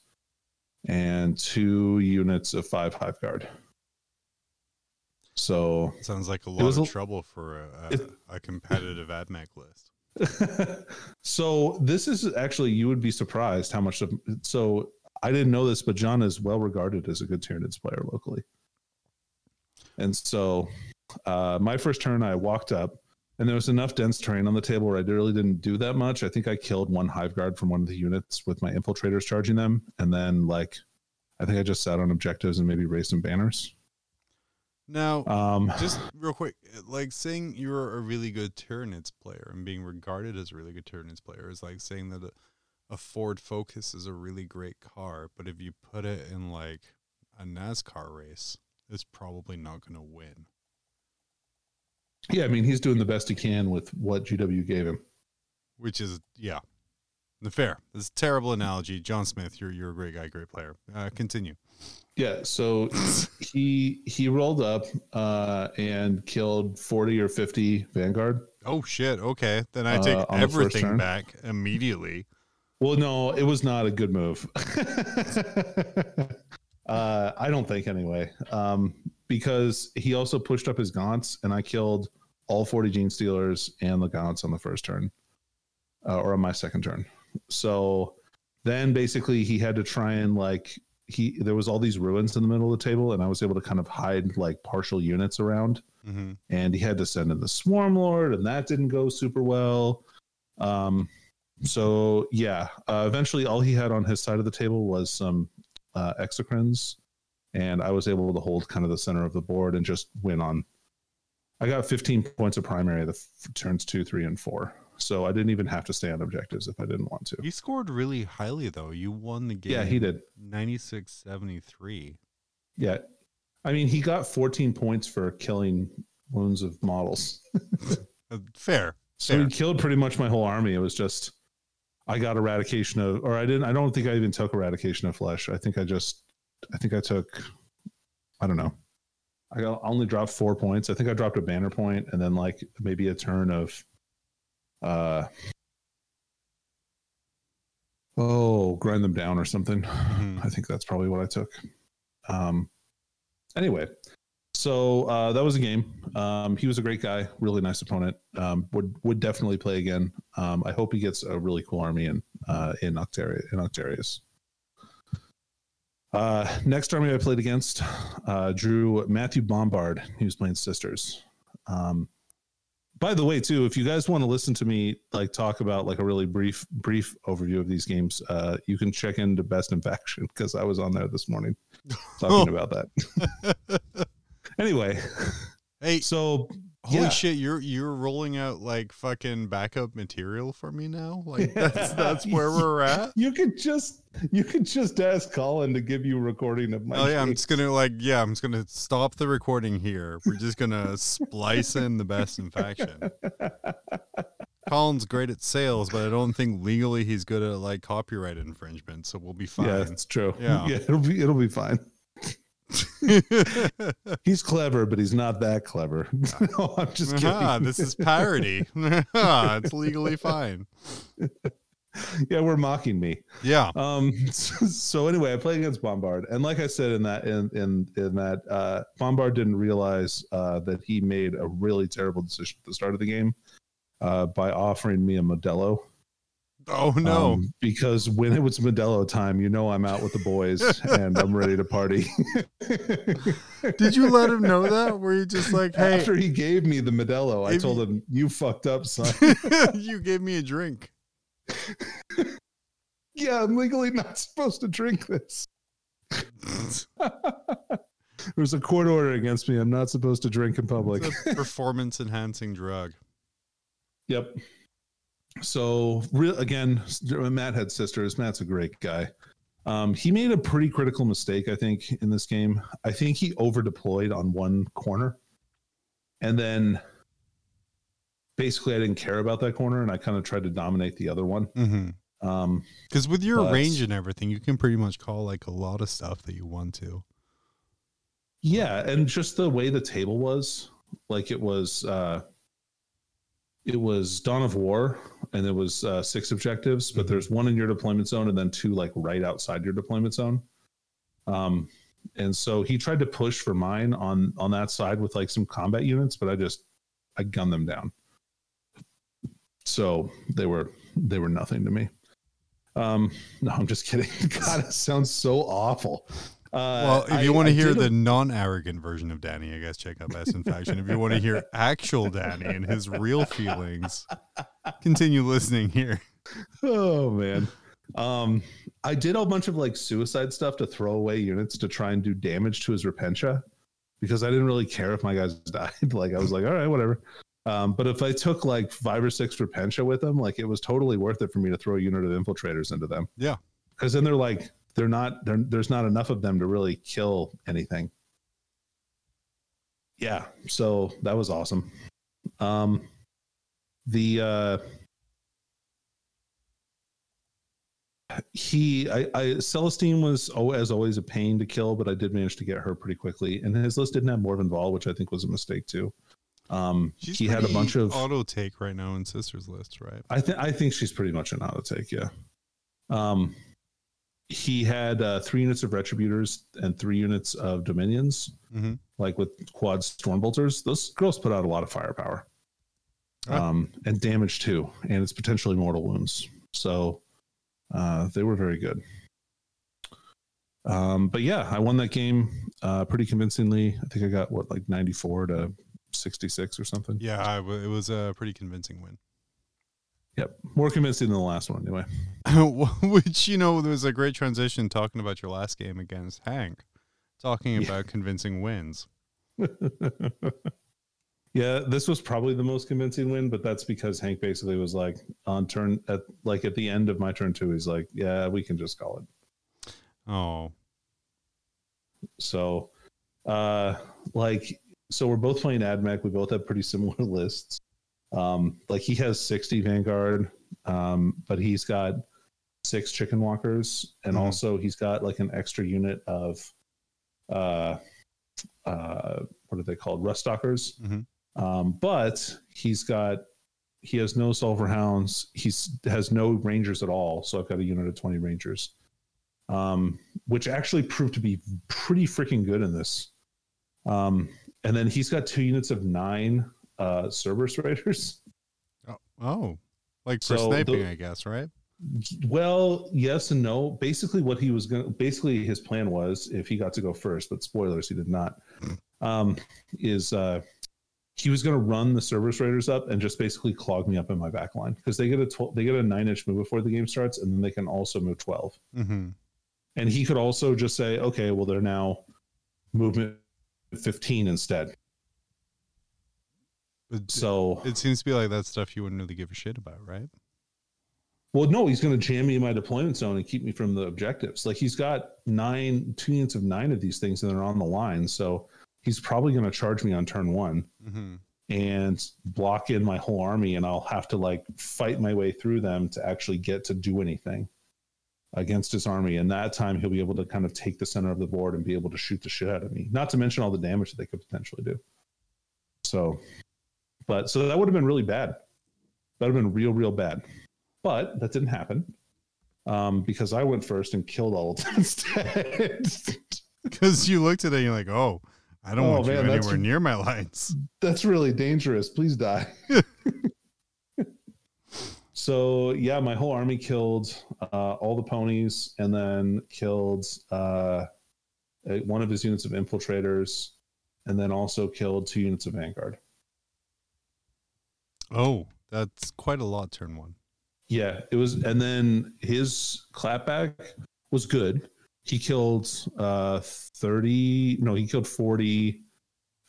B: and two units of five Hive Guard. So
A: Sounds like a lot of
B: a-
A: trouble for a, a,
B: It-
A: a competitive AdMech list.
B: so this is actually you would be surprised how much of so I didn't know this, but John is well regarded as a good Tyranids player locally. And so uh, my first turn, I walked up and there was enough dense terrain on the table where I really didn't do that much. I think I killed one hive guard from one of the units with my infiltrators charging them, and then like I think I just sat on objectives and maybe raised some banners.
A: Now,
B: Um,
A: just real quick, like saying you're a really good Tyranids player and being regarded as a really good Tyranids player is like saying that a, a Ford Focus is a really great car, but if you put it in like a NASCAR race, it's probably not going to win.
B: Yeah, I mean he's doing the best he can with what GW gave him.
A: Which is, yeah, the fair. It's a terrible analogy. John Smith, you're you're a great guy, great player. Uh, continue.
B: Yeah, so he he rolled up uh, and killed forty or fifty Vanguard.
A: Oh shit. Okay, then I
B: Uh,
A: take
B: first
A: everything back immediately.
B: Well, no, it was not a good move. uh, I don't think anyway, um, because he also pushed up his gaunts, and I killed all forty gene stealers and the gaunts on the first turn, uh, or on my second turn. So then basically he had to try and like he there was all these ruins in the middle of the table, and I was able to kind of hide like partial units around.
A: Hmm
B: and he had to send in the swarm lord and that didn't go super well. Um so yeah uh, eventually all he had on his side of the table was some uh exocrines and i was able to hold kind of the center of the board and just win on i got 15 points of primary the f- turns two three and four so i didn't even have to stay on objectives if i didn't want to
A: You scored really highly though. You won the game.
B: yeah he did
A: 96-73.
B: yeah i mean he got 14 points for killing wounds of models
A: Uh, fair.
B: So
A: Fair.
B: he killed pretty much my whole army. It was just I got eradication of or I didn't I don't think I even took eradication of flesh. I think I just I think I took I don't know. I got only dropped four points. I think I dropped a banner point and then like maybe a turn of uh oh grind them down or something.
A: Mhm.
B: I think that's probably what I took. Um, anyway, so uh, that was a game. Um, he was a great guy, really nice opponent. Um, would would definitely play again. Um, I hope he gets a really cool army in uh, in Octaria in Octarius. Uh, next army I played against uh, drew Matthew Bombard. He was playing Sisters. Um, by the way, too, if you guys want to listen to me like talk about like a really brief brief overview of these games, uh, you can check into Best in Faction because I was on there this morning talking about that. anyway,
A: Hey,
B: so
A: holy
B: yeah.
A: shit! You're you're rolling out like fucking backup material for me now. Like that's that's where we're at.
B: you could just you could just ask Colin to give you a recording of my.
A: Oh yeah, I'm just gonna like yeah, I'm just gonna stop the recording here. We're just gonna splice in the best in faction. Colin's great at sales, but I don't think legally he's good at like copyright infringement, so we'll be fine.
B: Yeah, it's true.
A: Yeah.
B: yeah, it'll be it'll be fine. He's clever, but he's not that clever. no, I'm just kidding.
A: Ah, this is parody. Ah, it's legally fine.
B: yeah, we're mocking me.
A: Yeah.
B: Um. So anyway, I played against Bombard, and like I said in that in in in that uh, Bombard didn't realize uh, that he made a really terrible decision at the start of the game uh, by offering me a Modelo.
A: Oh no.
B: Um, because when it was Modelo time, you know I'm out with the boys and I'm ready to party.
A: Did you let him know that? Were you just like, hey,
B: After he gave me the Modelo, I told him, "You fucked up, son."
A: you gave me a drink?
B: yeah, I'm legally not supposed to drink this. There's a court order against me. I'm not supposed to drink in public.
A: It's a performance enhancing drug.
B: Yep. So, real again, Matt had sisters. Matt's a great guy. Um, he made a pretty critical mistake, I think, in this game. I think he over deployed on one corner, and then basically I didn't care about that corner, and I kind of tried to dominate the other one.
A: Mm-hmm.
B: Um,
A: Because with your
B: But-
A: range and everything, you can pretty much call like a lot of stuff that you want to.
B: Yeah, and just the way the table was, like it was uh it was Dawn of War and there was uh six objectives, but
A: Mhm.
B: there's one in your deployment zone and then two like right outside your deployment zone. Um and so he tried to push for mine on on that side with like some combat units, but I just I gunned them down. So they were they were nothing to me. Um no, I'm just kidding. God, it sounds so awful.
A: Well, if
B: I-
A: you want
B: I
A: to hear the non-arrogant version of Danny, I guess check out Best in Faction. if you want to hear actual Danny and his real feelings, continue listening here.
B: oh man um i did a bunch of like suicide stuff to throw away units to try and do damage to his repentia because i didn't really care if my guys died like i was like all right whatever um but if i took like five or six repentia with them like it was totally worth it for me to throw a unit of infiltrators into them
A: Yeah.
B: because then they're like they're not they're, there's not enough of them to really kill anything yeah so that was awesome um the uh he I, I celestine was oh, as always a pain to kill but i did manage to get her pretty quickly and his list didn't have Morvenn Vahl, which i think was a mistake too um
A: She's
B: he had a bunch of
A: auto take right now in Sisters list, right?
B: I think I think she's pretty much an auto take, yeah. Um, he had uh, three units of retributors and three units of dominions,
A: Mm-hmm.
B: like with quad stormbolters. Those girls put out a lot of firepower,
A: Ah.
B: um, and damage too, and it's potentially mortal wounds. So uh, they were very good. Um, but yeah, I won that game uh, pretty convincingly. I think I got what like ninety four to sixty six or something.
A: Yeah, I w- it was a pretty convincing win.
B: Yep, more convincing than the last one anyway.
A: Which you know, there was a great transition talking about your last game against Hank, talking
B: Yeah.
A: about convincing wins.
B: yeah, this was probably the most convincing win, but that's because Hank basically was like on turn at like at the end of my turn two, he's like, "Yeah, we can just call it."
A: Oh,
B: So, uh, like, so we're both playing AdMech. We both have pretty similar lists. Um, like he has sixty Vanguard, um, but he's got six Chicken Walkers, and
A: Mhm.
B: also he's got like an extra unit of, uh, uh, what are they called? Rust Stalkers.
A: Mhm.
B: Um, but he's got he has no Sulfur Hounds. He's has no Rangers at all. So I've got a unit of twenty Rangers, um, which actually proved to be pretty freaking good in this. Um, and then he's got two units of nine uh, Serberys Raiders.
A: oh, oh, like for
B: So
A: sniping,
B: the-
A: I guess, right?
B: Well, yes and no. Basically, what he was going to basically his plan was if he got to go first, but spoilers, he did not. Um, is uh, he was going to run the Serberys Raiders up and just basically clog me up in my back line because they get a 12, they get a nine inch move before the game starts, and then they can also move twelve.
A: Mm-hmm.
B: And he could also just say, okay, well, they're now movement fifteen instead.
A: But
B: So
A: it seems to be like that stuff you wouldn't really give a shit about, right?
B: Well, no, he's going to jam me in my deployment zone and keep me from the objectives. Like he's got nine, two units of nine of these things, and they're on the line. So he's probably going to charge me on turn one
A: Mm-hmm.
B: and block in my whole army, and I'll have to like fight my way through them to actually get to do anything against his army. And that time, he'll be able to kind of take the center of the board and be able to shoot the shit out of me. Not to mention all the damage that they could potentially do. So, but so that would have been really bad. That would have been real, real bad. But that didn't happen um, because I went first and killed all of them instead.
A: Because you looked at it and you're like, oh, I don't
B: Oh,
A: want you
B: man, that's-
A: anywhere near my lines.
B: That's really dangerous. Please die. so yeah, my whole army killed uh, all the ponies, and then killed uh, uh, one of his units of infiltrators, and then also killed two units of vanguard.
A: Oh, that's quite a lot. Turn one.
B: Yeah, it was, and then his clapback was good. He killed uh, thirty. No, he killed forty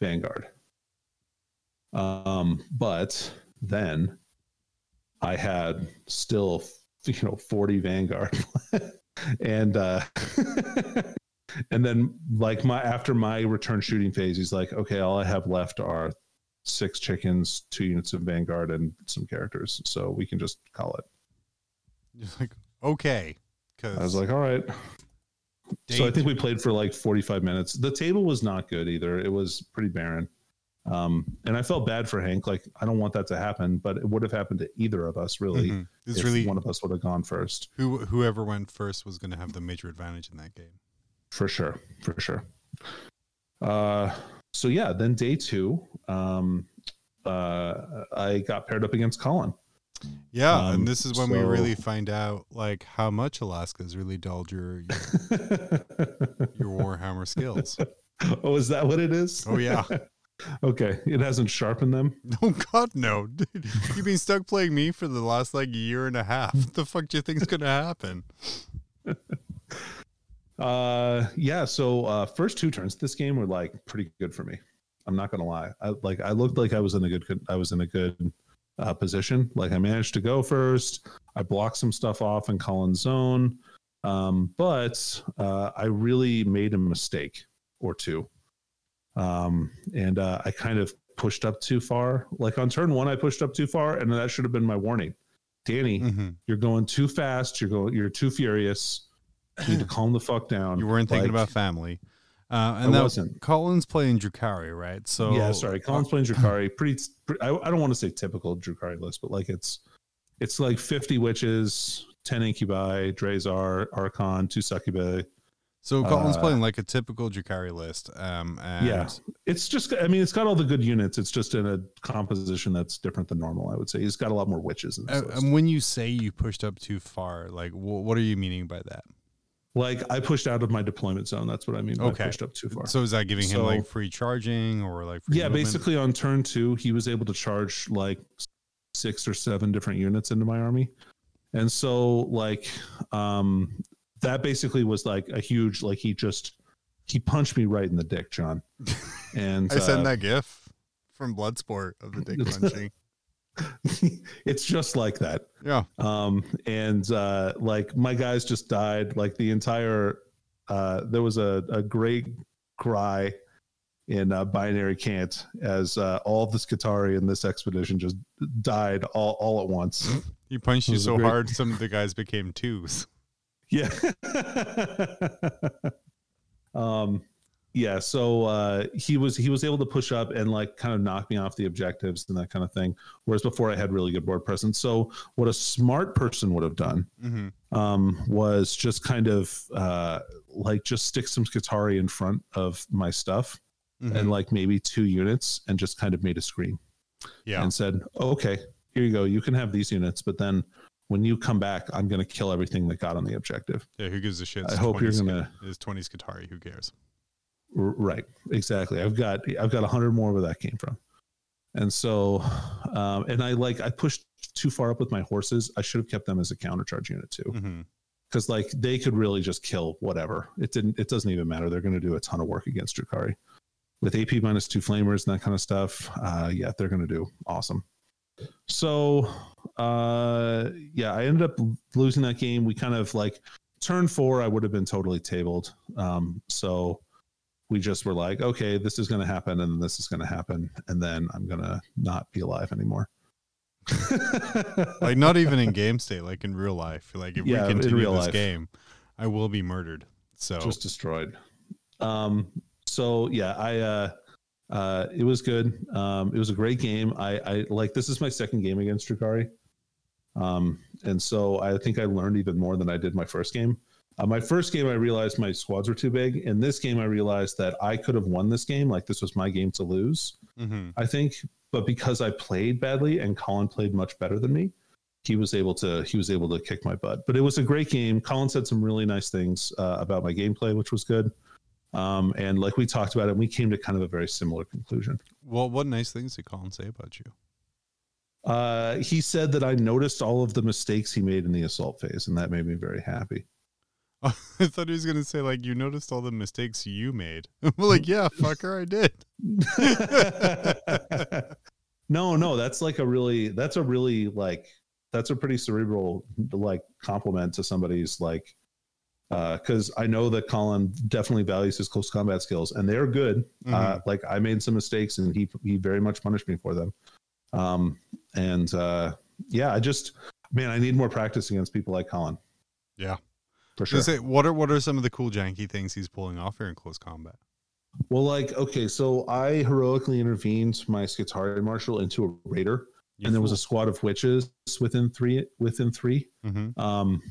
B: vanguard. Um, but then I had still, you know, forty vanguard, and uh, and then like my after my return shooting phase, he's like, okay, all I have left are six chickens, two units of vanguard, and some characters, so we can just call it.
A: Like, okay. Because
B: I was like, all right. So I think we played for like 45 minutes. The table was not good either. It was pretty barren. Um, and I felt bad for Hank. Like, I don't want that to happen, but it would have happened to either of us, really,
A: Mhm. it's
B: if
A: really
B: one of us would have gone first.
A: who whoever went first was going to have the major advantage in that game.
B: For sure. For sure. Uh, so yeah, then day two, um, uh, I got paired up against Colin.
A: Yeah,
B: Um,
A: and this is when we really find out like how much Alaska's really dulled your your, your Warhammer skills.
B: oh, is that what it is?
A: Oh yeah.
B: okay, it hasn't sharpened them.
A: Oh God, no, dude! You've been stuck playing me for the last like year and a half. What the fuck do you think's gonna happen?
B: Uh, yeah. So uh, first two turns, this game were like pretty good for me. I'm not gonna lie. I like I looked like I was in a good I was in a good uh, position. Like I managed to go first. I blocked some stuff off in Colin's zone, um, but uh, I really made a mistake or two, um, and uh, I kind of pushed up too far. Like on turn one, I pushed up too far, and that should have been my warning. Danny,
A: hmm
B: you're going too fast. You're going. You're too furious. You need to calm the fuck down.
A: You weren't thinking
B: Like,
A: about family, uh, and
B: I
A: that
B: wasn't.
A: Colin's playing Drukhari, right? So
B: yeah, sorry. Colin's playing Drukhari. Pretty. pretty I, I don't want to say typical Drukhari list, but like it's it's like 50 witches, 10 incubi, Drazhar, Archon, two succubi.
A: So Colin's
B: uh,
A: playing like a typical Drukhari list. Um, and
B: Yeah. It's just. I mean, it's got all the good units. It's just in a composition that's different than normal. I would say he's got a lot more witches in this
A: Uh,
B: list.
A: and when you say you pushed up too far, like wh- what are you meaning by that?
B: Like I pushed out of my deployment zone. That's what I mean.
A: Okay.
B: pushed up too far.
A: So is that giving him like free charging or like free
B: yeah,
A: movement?
B: basically on turn two, he was able to charge like six or seven different units into my army. And so like um that basically was like a huge like he just he punched me right in the dick, John. And
A: I sent
B: uh,
A: that GIF from Bloodsport of the dick punching.
B: it's just like that.
A: yeah,
B: um and uh like my guys just died like the entire uh there was a, a great cry in uh, binary cant as uh, all of the Skitarii in this expedition just died all, all at once
A: he punched you so
B: great-
A: hard, some of the guys became twos.
B: yeah um yeah so uh he was he was able to push up and like kind of knock me off the objectives and that kind of thing whereas before i had really good board presence so what a smart person would have done
A: hmm
B: um, was just kind of uh, like just stick some Skitarii in front of my stuff
A: Mm-hmm.
B: and like maybe two units and just kind of made a screen
A: yeah,
B: and said, okay, here you go. You can have these units, but then when you come back, I'm going to kill everything that got on the objective.
A: yeah. Who gives a shit?
B: I
A: It's
B: hope you're gonna-
A: Is twenty Skitarii? Who cares?
B: Right. Exactly. I've got, I've got a hundred more where that came from. And so, um, and I like, I pushed too far up with my horses. I should have kept them as a countercharge unit too. because like they could really just kill whatever. It didn't. It doesn't even matter. They're going to do a ton of work against Drukhari with AP minus two flamers and that kind of stuff. Uh, yeah, they're going to do awesome. So, uh, yeah, I ended up losing that game. We kind of like turn four. I would have been totally tabled. Um, so we just were like, okay, this is going to happen, and this is going to happen, and then I'm going to not be alive anymore.
A: Like not even in game state, like in real life. Like if
B: Yeah,
A: we
B: in
A: continue this
B: life.
A: game, I will be murdered. So
B: just destroyed. Um, so yeah, I uh, uh, it was good. Um, it was a great game. I, I like this is my second game against Drukhari. Um, and so I think I learned even more than I did my first game. Uh, my first game, I realized my squads were too big. In this game, I realized that I could have won this game. Like this was my game to lose.
A: mhm.
B: I think, but because I played badly and Colin played much better than me, he was able to he was able to kick my butt. But it was a great game. Colin said some really nice things uh, about my gameplay, which was good. Um, and like we talked about it, we came to kind of a very similar conclusion.
A: well, what nice things did Colin say about you?
B: Uh, he said that I noticed all of the mistakes he made in the assault phase, and that made me very happy.
A: I thought he was gonna say like you noticed all the mistakes you made. well, like yeah, fucker, I did.
B: no, no, that's like a really that's a really like that's a pretty cerebral like compliment to somebody's like because I know that Colin definitely values his close combat skills and they're good. Uh, like I made some mistakes and he he very much punished me for them. Um, and uh, yeah, I just man, I need more practice against people like Colin
A: Yeah.
B: For
A: Sure.
B: sure.
A: Say, what are what are some of the cool janky things he's pulling off here in close combat?
B: Well, like okay, so I heroically intervened my Skitarii marshal into a raider.
A: You
B: and there was a squad of witches within three within 3
A: Mhm.
B: um,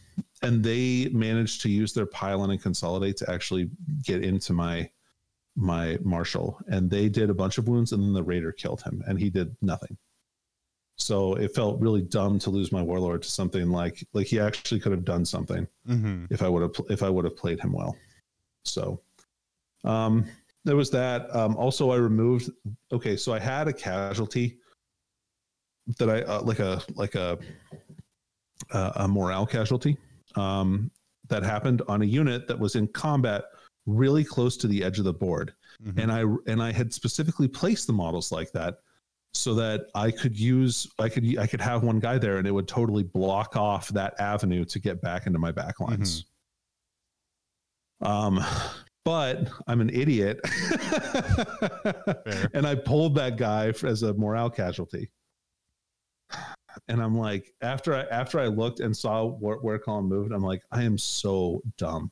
B: and they managed to use their pylon and consolidate to actually get into my my marshal and they did a bunch of wounds and then the raider killed him and he did nothing So it felt really dumb to lose my warlord to something like like he actually could have done something
A: Mm-hmm.
B: if I would have if I would have played him well. So um there was that. Um also I removed okay, so I had a casualty that I uh, like a like a a, a morale casualty um that happened on a unit that was in combat really close to the edge of the board
A: Mhm.
B: and I and I had specifically placed the models like that so that I could use I could I could have one guy there and it would totally block off that avenue to get back into my back lines. Um but I'm an idiot. And I pulled that guy as a morale casualty. And I'm like, after I after I looked and saw where, where Colin moved, I'm like, I am so dumb.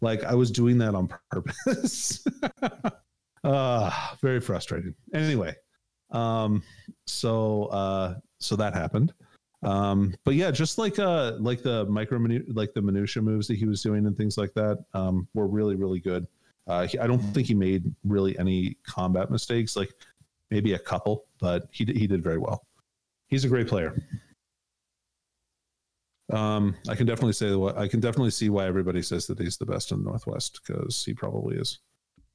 B: Like I was doing that on purpose. uh very frustrating. Anyway, um, so uh, so that happened. Um, but yeah, just like uh, like the micro like the minutia moves that he was doing and things like that, um, were really really good. Uh, he, I don't think he made really any combat mistakes, like maybe a couple, but he he did very well. He's a great player. Um, I can definitely say that. I can definitely see why everybody says that he's the best in the Northwest because he probably is.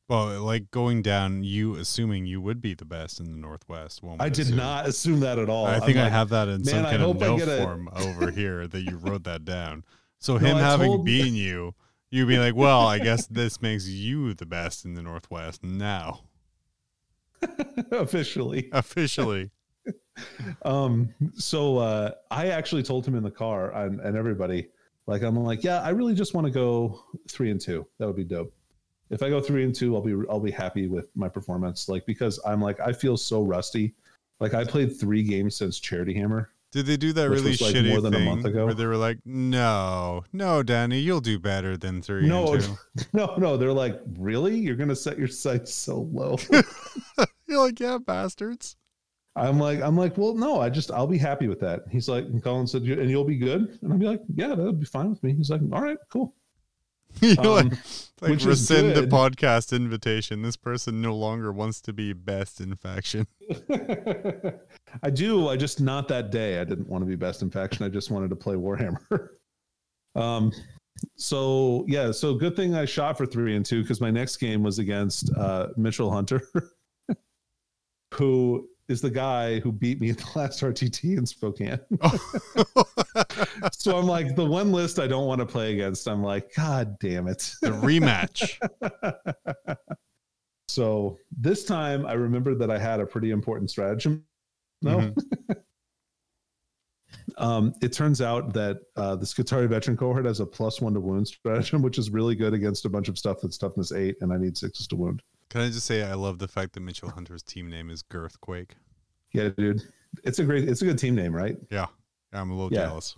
A: Well, like going down, you assuming you would be the best in the Northwest. One
B: I did
A: assume.
B: not assume that at all.
A: I
B: I'm
A: think I
B: like,
A: have that in some
B: "Man, I
A: kind of
B: I
A: note
B: a-"
A: form over here that you wrote that down. So him
B: I
A: having
B: told-
A: been you, you'd be like, well, I guess this makes you the best in the Northwest now,
B: officially.
A: officially.
B: Um, so uh, I actually told him in the car and, and everybody, like, I'm like, yeah, I really just want to go three and two. That would be dope. If I go three and two, I'll be I'll be happy with my performance. Like because I'm like I feel so rusty. Like I played three games since Charity Hammer.
A: Did they do that really
B: was, like,
A: shitty
B: more than a
A: thing
B: month ago.
A: where they were like, "No, no, Danny, you'll do better than three
B: No,
A: and two.
B: no, no. They're like, really? You're gonna set your sights so low?
A: You're like, "Yeah, bastards."
B: I'm like, I'm like, well, no, I just I'll be happy with that. He's like, and Colin said, and you'll be good, and I'll be like, yeah, that'll be fine with me. He's like, all right, cool.
A: You're
B: Um,
A: like, like
B: which
A: rescind the podcast invitation. This person no longer wants to be best in faction.
B: I do. I just not that day. I didn't want to be best in faction. I just wanted to play Warhammer. um. So yeah. So good thing I shot for three and two because my next game was against uh, Mitchell Hunter, who is the guy who beat me at the last RTT in Spokane. so I'm like the one list I don't want to play against. I'm like, God damn it.
A: the rematch.
B: so this time I remembered that I had a pretty important stratagem. No.
A: Mhm.
B: um, it turns out that uh, the Skitarii veteran cohort has a plus one to wound stratagem, which is really good against a bunch of stuff that's toughness eight, and I need sixes to wound.
A: Can I just say I love the fact that Mitchell Hunter's team name is Girthquake.
B: Yeah, dude. It's a great it's a good team name, right?
A: Yeah, I'm a little
B: Yeah.
A: jealous.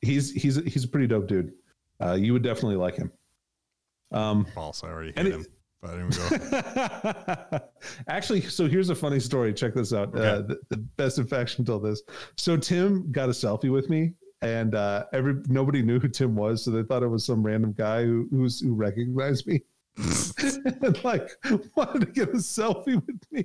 B: He's he's he's a pretty dope dude. Uh, you would definitely like him. Um
A: False. I already hate
B: And it-
A: him. But here we go.
B: Actually, so here's a funny story. Check this out. Uh, the, the best in faction told this. So Tim got a selfie with me, and uh, every nobody knew who Tim was, so they thought it was some random guy who who's, who recognized me, and like wanted to get a selfie with me.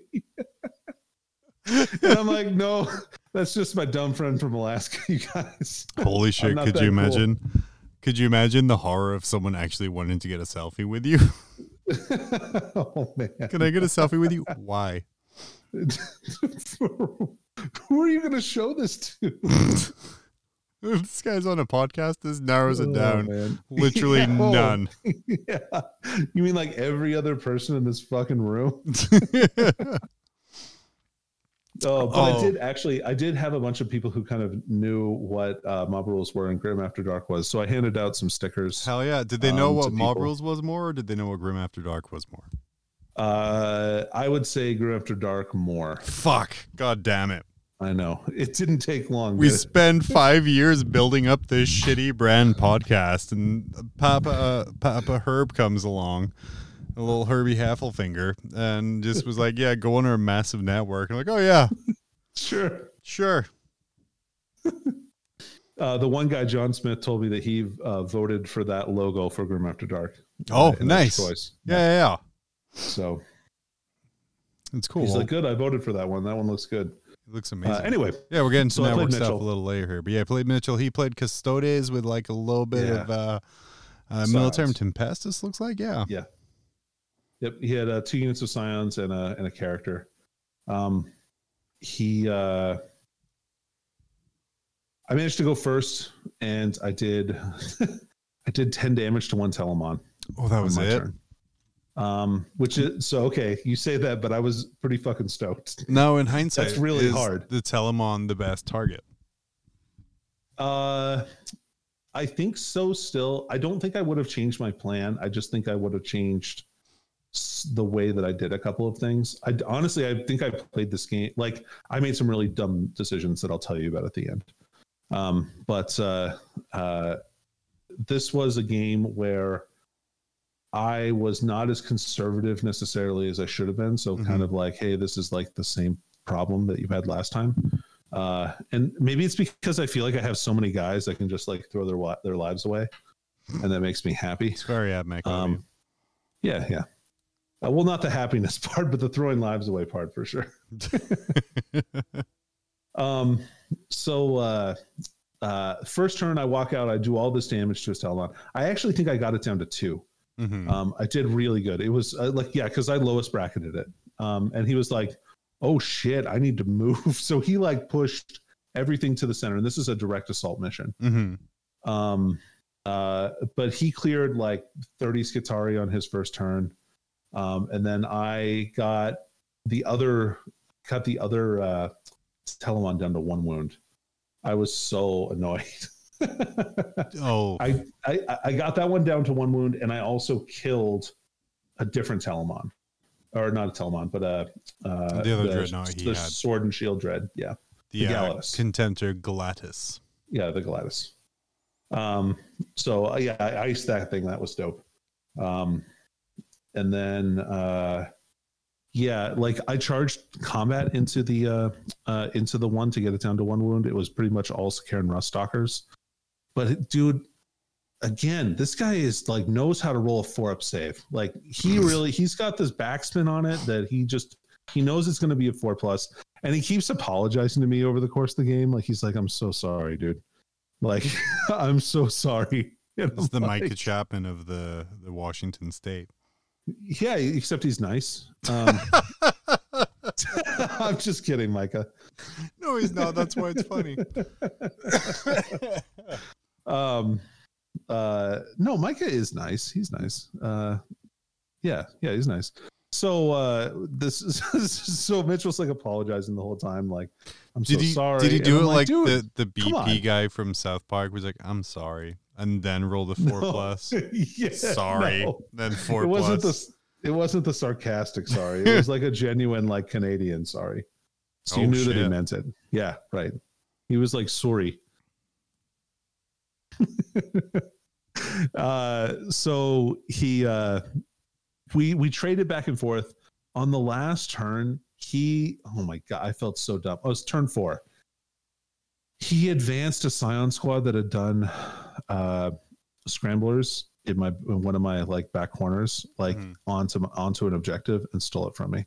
B: and I'm like, no, that's just my dumb friend from Alaska, you guys.
A: Holy shit! Could you
B: cool.
A: imagine? Could you imagine the horror of someone actually wanting to get a selfie with you?
B: oh man.
A: Can I get a selfie with you? Why?
B: Who are you going to show this to?
A: this guy's on a podcast. This narrows it
B: Oh,
A: down.
B: man.
A: Literally
B: Yeah,
A: none.
B: yeah. You mean like every other person in this fucking room? Oh, but I
A: Oh.
B: did actually. I did have a bunch of people who kind of knew what uh, mob rules were and Grim After Dark was. So I handed out some stickers.
A: Hell yeah! Did they know
B: Um,
A: what Mob
B: people.
A: Rules was more, or did they know what Grim After Dark was more?
B: Uh, I would say Grim After Dark more.
A: Fuck! God damn it!
B: I know it didn't take long.
A: We spend five years building up this shitty brand podcast, and Papa uh, Papa Herb comes along, a little Herbie Hasselfinger, and just was like, "Yeah, go on our massive network." And like, "Oh yeah,
B: sure.
A: sure."
B: Uh, the one guy, John Smith, told me that he uh, voted for that logo for Grim After Dark.
A: Oh,
B: Uh,
A: nice.
B: choice.
A: Yeah, yeah, yeah.
B: So
A: It's cool.
B: he's like, "Good, I voted for that one. That one looks good."
A: Looks amazing.
B: Uh, anyway,
A: yeah, we're getting to
B: so
A: network stuff
B: Mitchell.
A: a little later here, but yeah, I played Mitchell. He played Custodes with like a little bit
B: Yeah.
A: of uh, uh. Militarum Tempestus. Looks like yeah.
B: Yeah. Yep. He had uh, two units of scions and a and a character. Um, he uh, I managed to go first, and I did I did ten damage to one Telemon.
A: Oh, that was it.
B: turn. Um, which is so okay. You say that, but I was pretty fucking stoked.
A: No, in hindsight,
B: That's really hard.
A: The Telemon the best target.
B: Uh, I think so. Still, I don't think I would have changed my plan. I just think I would have changed the way that I did a couple of things. I honestly, I think I played this game like I made some really dumb decisions that I'll tell you about at the end. Um, but uh, uh, this was a game where I was not as conservative necessarily as I should have been. So
A: Mhm.
B: kind of like, hey, this is like the same problem that you've had last time. Uh, and maybe it's because I feel like I have so many guys that can just like throw their wa- their lives away, and that makes me happy.
A: It's very of
B: Um, yeah, yeah. Uh, well, not the happiness part, but the throwing lives away part for sure. Um, so uh, uh, first turn, I walk out, I do all this damage to his Talon. I actually think I got it down to two.
A: Mhm.
B: Um, I did really good. It was uh, like, yeah, because I lowest bracketed it. Um, and he was like, oh shit, I need to move. So he like pushed everything to the center. And this is a direct assault mission.
A: Mhm.
B: Um, uh, but he cleared like 30 Skitarii on his first turn. Um, and then I got the other, cut the other uh, Telemon down to one wound. I was so annoyed.
A: Oh,
B: I, I I got that one down to one wound, and I also killed a different Telemon, or not a Telemon, but uh, uh
A: The other Dreadnought he
B: the. Sword and Shield Dread. Yeah,
A: the,
B: the
A: uh,
B: Galatus. yeah, the Gladys. Um, so uh, yeah, I iced that thing. That was dope. Um, and then uh, yeah, like I charged combat into the uh, uh, into the one to get it down to one wound. It was pretty much all Sicarian Rust Stalkers. But dude, again, this guy is like knows how to roll a four up save. Like he really he's got this backspin on it that he just he knows it's going to be a four plus, and he keeps apologizing to me over the course of the game. Like he's like, "I'm so sorry, dude. Like I'm so sorry." And
A: It's the
B: I'm
A: Micah
B: like,
A: Chapman of the the Washington State.
B: Yeah, except he's nice. Um, I'm just kidding, Micah.
A: no, he's not. That's why it's funny.
B: Um uh no micah is nice he's nice uh yeah yeah he's nice so uh this is so mitchell's like apologizing the whole time like i'm
A: Did
B: so
A: he
B: sorry
A: did he
B: And
A: do
B: I'm
A: it like,
B: "Dude,
A: the the. BP guy from South Park was like, "I'm sorry," and then roll the four
B: No.
A: plus.
B: yeah,
A: Sorry,
B: no.
A: then four
B: it wasn't
A: plus.
B: the it wasn't the sarcastic sorry it was like a genuine like canadian sorry so you
A: Oh,
B: knew that he meant it yeah right he was like sorry uh so he uh we we traded back and forth. On the last turn he oh my god i felt so dumb. Oh, it was turn four. He advanced a scion squad that had done uh scramblers in my in one of my like back corners like
A: Mhm.
B: onto onto an objective and stole it from me.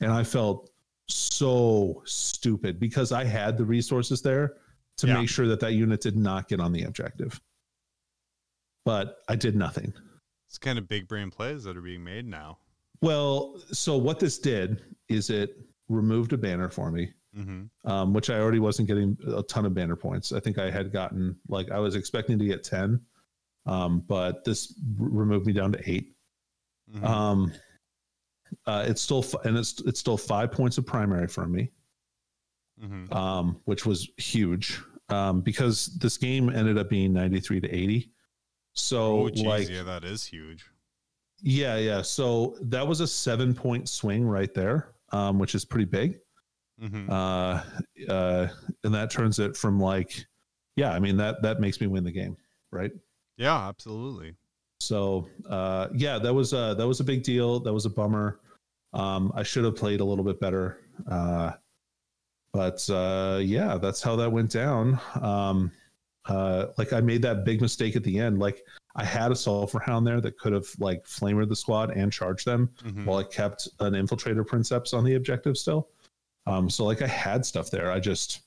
B: And i felt so stupid because i had the resources there to
A: Yeah.
B: make sure that that unit did not get on the objective but i did nothing
A: It's kind of big brain plays that are being made now.
B: well so what this did is it removed a banner for me
A: hmm
B: um, which I already wasn't getting a ton of banner points. I think I had gotten like I was expecting to get ten, um, but this r- removed me down to 8
A: Mm-hmm.
B: Um, uh, it's still f- and it's it's still five points of primary from me,
A: hmm
B: um, which was huge um, because this game ended up being ninety three to eighty. So
A: Oh, geez,
B: like
A: yeah, that is huge.
B: yeah, yeah. So that was a seven point swing right there, um, which is pretty big.
A: hmm
B: uh, uh, and that turns it from like, yeah, I mean that that makes me win the game, right?
A: yeah, absolutely.
B: So uh, yeah, that was uh, that was a big deal. That was a bummer. Um, I should have played a little bit better, uh, but uh, yeah, that's how that went down. Um, uh, like I made that big mistake at the end. Like I had a sulfur hound there that could have like flamered the squad and charged them
A: Mhm.
B: while I kept an infiltrator princeps on the objective still. Um, so like I had stuff there. I just,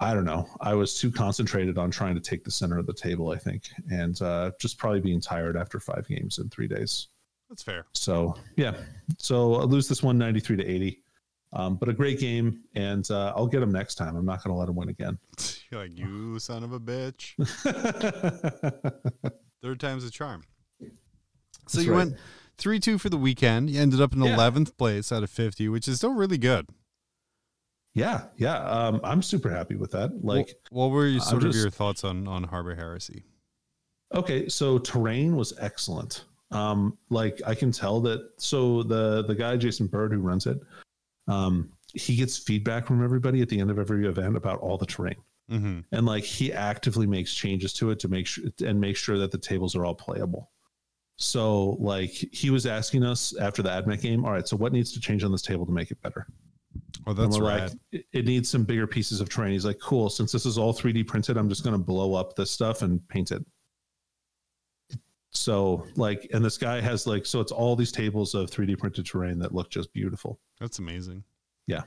B: I don't know. I was too concentrated on trying to take the center of the table, I think, and uh, just probably being tired after five games in three days.
A: That's fair.
B: So yeah, so I lose this one ninety three to eighty. Um, but a great game, and uh, I'll get him next time. I'm not going to let him win again.
A: You're like, you son of a bitch. Third time's a charm. So
B: That's
A: you
B: right.
A: went 3 2 for the weekend. You ended up in
B: Yeah.
A: 11th place out of 50, which is still really good.
B: yeah, yeah. Um, I'm super happy with that. Like,
A: Wh- what were your,
B: I'm
A: sort of
B: just-
A: your thoughts on, on Harbor Heresy?
B: Okay, so terrain was excellent. Um, like I can tell that. So the the guy Jason Bird who runs it, um, he gets feedback from everybody at the end of every event about all the terrain,
A: Mm-hmm.
B: and like he actively makes changes to it to make sure and make sure that the tables are all playable. So like he was asking us after the AdMech game, all right, so what needs to change on this table to make it better?
A: Well, that's right.
B: like, it, it needs some bigger pieces of terrain. He's like, cool. Since this is all 3D printed, I'm just going to blow up this stuff and paint it. So, like, and this guy has like, so it's all these tables of 3D printed terrain that look just beautiful.
A: That's amazing. Yeah.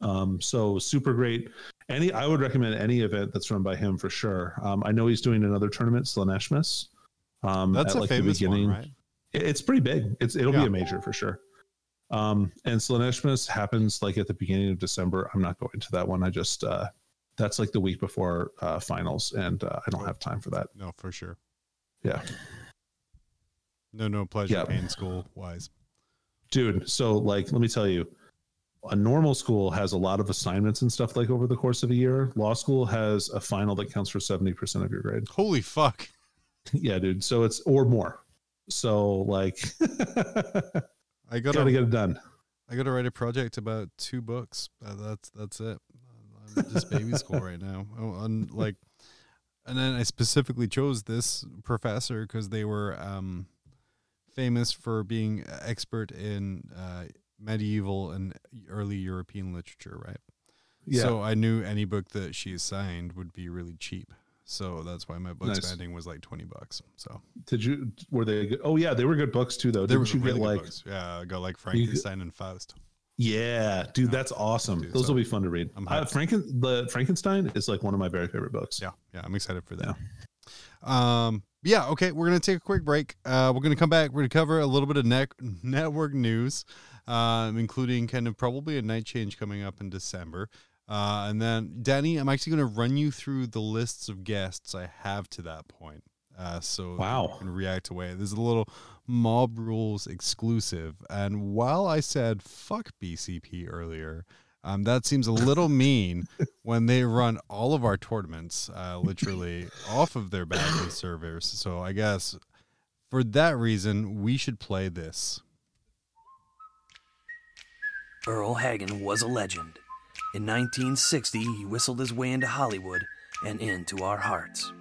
B: Um, so super great. Any, I would recommend any event that's run by him for sure. Um, I know he's doing another tournament, Slaaneshmas. Um,
A: That's
B: at,
A: a
B: like, the
A: famous one,
B: beginning.
A: right?
B: It- It's pretty big. It's it'll
A: Yeah.
B: be a major for sure. Um, and Slaaneshmas happens like at the beginning of December. I'm not going to that one. I just uh, that's like the week before uh, finals, and uh, I don't have time for that.
A: No, for sure.
B: Yeah,
A: No, no pleasure,
B: Yeah.
A: pain, school wise.
B: Dude. So like, let me tell you, a normal school has a lot of assignments and stuff like over the course of a year. Law school has a final that counts for seventy percent of your grade.
A: Holy fuck.
B: yeah, dude. So it's or more. So like,
A: I
B: gotta
A: gotta
B: get it done.
A: I gotta write a project about two books. Uh, that's that's it. I'm just baby school right now. Oh, and like, and then I specifically chose this professor because they were um, famous for being expert in uh, medieval and early European literature, right?
B: Yeah.
A: So I knew any book that she signed would be really cheap. So that's why my book
B: Nice.
A: spending was like twenty bucks. So
B: Did you? Were they? Good? Oh yeah, they were good books too, though.
A: they were
B: Didn't you
A: really
B: get
A: good
B: like?
A: books. yeah, I got like Frankenstein and Faust.
B: Yeah, dude,
A: Yeah.
B: that's awesome.
A: Dude,
B: Those
A: so
B: will be fun to read.
A: I'm
B: Uh. Franken the Frankenstein is like one of my very favorite books.
A: Yeah, yeah, I'm excited for that. Um, yeah, okay, we're gonna take a quick break. Uh, we're gonna come back. We're gonna cover a little bit of net- network news, um, including kind of probably a night change coming up in December. Uh, and then Danny, I'm actually gonna run you through the lists of guests I have to that point. Uh, so
B: Wow.
A: you can react away. There's a little mob rules exclusive. And while I said fuck BCP earlier, um, that seems a little mean when they run all of our tournaments uh, literally off of their backend servers. So I guess for that reason, we should play this.
D: Earl Hagen was a legend. In 1960, he whistled his way into Hollywood and into our hearts.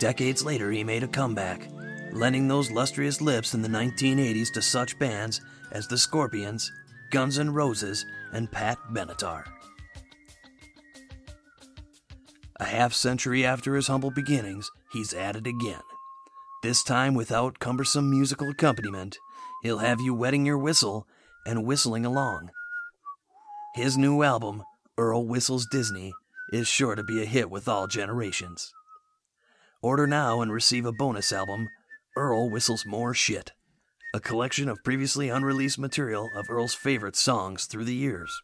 D: Decades later, he made a comeback, lending those lustrous lips in the 1980s to such bands as the Scorpions, Guns N' Roses, and Pat Benatar. A half century after his humble beginnings, he's at it again. This time without cumbersome musical accompaniment, he'll have you wetting your whistle and whistling along. His new album, Earl Whistles Disney, is sure to be a hit with all generations. Order now and receive a bonus album, Earl Whistles More Shit, a collection of previously unreleased material of Earl's favorite songs through the years.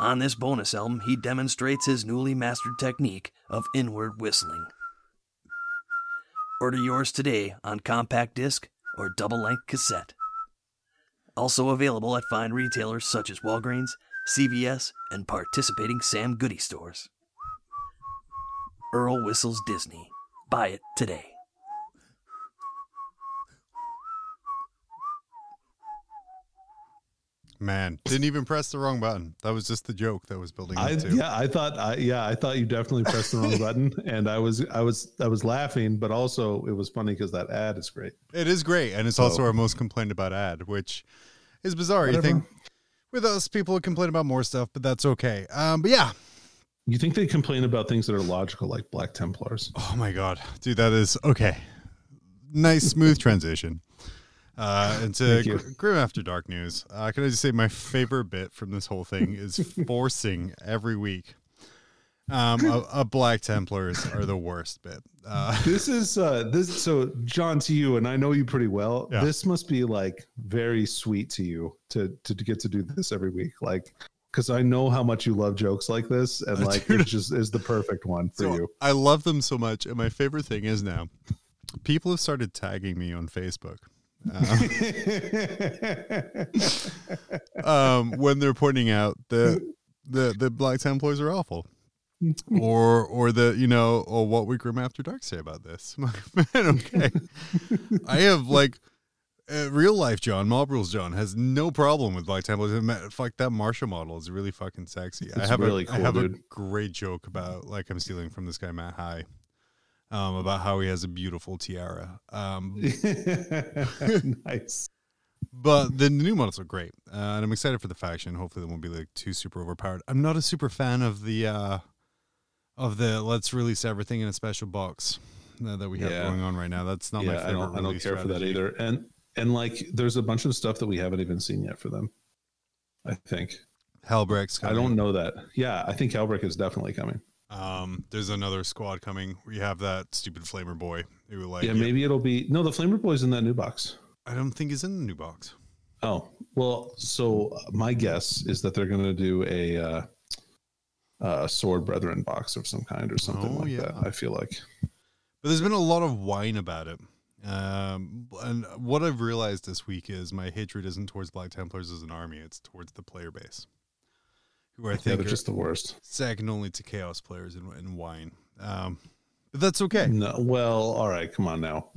D: On this bonus album, he demonstrates his newly mastered technique of inward whistling. Order yours today on compact disc or double length cassette. Also available at fine retailers such as Walgreens, CVS, and participating Sam Goody stores. Earl Whistles Disney. Buy it today.
A: Man, didn't even press the wrong button. That was just the joke that was building up
B: I
A: to.
B: yeah, I thought I yeah, I thought you definitely pressed the wrong button, and I was I was I was laughing, but also it was funny because that ad is great.
A: It is great, and it's
B: So-
A: also our most complained about ad, which is bizarre. You think with us, people complain about more stuff, but that's okay. Um, but yeah,
B: You think they complain about things that are logical, like Black Templars?
A: Oh my god, dude, that is okay. Nice smooth transition. Uh, into
B: Thank you.
A: Gr- Grim After Dark news. Uh, can I just say my favorite bit from this whole thing is forcing every week. Um, a, a Black Templars are the worst bit. Uh,
B: This is uh this so John to you, and I know you pretty well.
A: Yeah.
B: This must be like very sweet to you to to, to get to do this every week. Like because I know how much you love jokes like this, and like
A: dude.
B: it just is the perfect one for
A: so
B: you.
A: I love them so much, and my favorite thing is now people have started tagging me on Facebook. Um, um, when they're pointing out the the the Black Templars are awful, or or the you know or what would Grim After Dark say about this? Like, man, okay. I have like uh, real life John Marlboro's John has no problem with Black Templars. Fuck that Marshal model is really fucking sexy. I have
B: really
A: a, I
B: cool,
A: have a great joke about like I'm stealing from this guy Matt High. Um, about how he has a beautiful tiara. Um,
B: nice.
A: but the new models are great, uh, and I'm excited for the faction. Hopefully, they won't be like too super overpowered. I'm not a super fan of the uh, of the let's release everything in a special box uh, that we have
B: Yeah.
A: going on right now. That's not my
B: yeah, I don't, I don't care for that either. And and like, there's a bunch of stuff that we haven't even seen yet for them. I think
A: Helbrecht's
B: I don't know that. Yeah, I think Helbrecht is definitely coming.
A: Um, there's another squad coming. We have that stupid flamer boy who like.
B: yeah, maybe it'll be no. The Flamer Boy's in that new box.
A: I don't think he's in the new box.
B: Oh well, so my guess is that they're going to do a uh, uh, Sword Brethren box of some kind or something
A: Oh,
B: like
A: yeah.
B: that. I feel like.
A: But there's been a lot of whine about it. Um, and what I've realized this week is my hatred isn't towards Black Templars as an army; it's towards the player base, who I think
B: they're just the worst.
A: second only to Chaos players in, in wine. Um, but that's okay.
B: No, well, all right, come on now.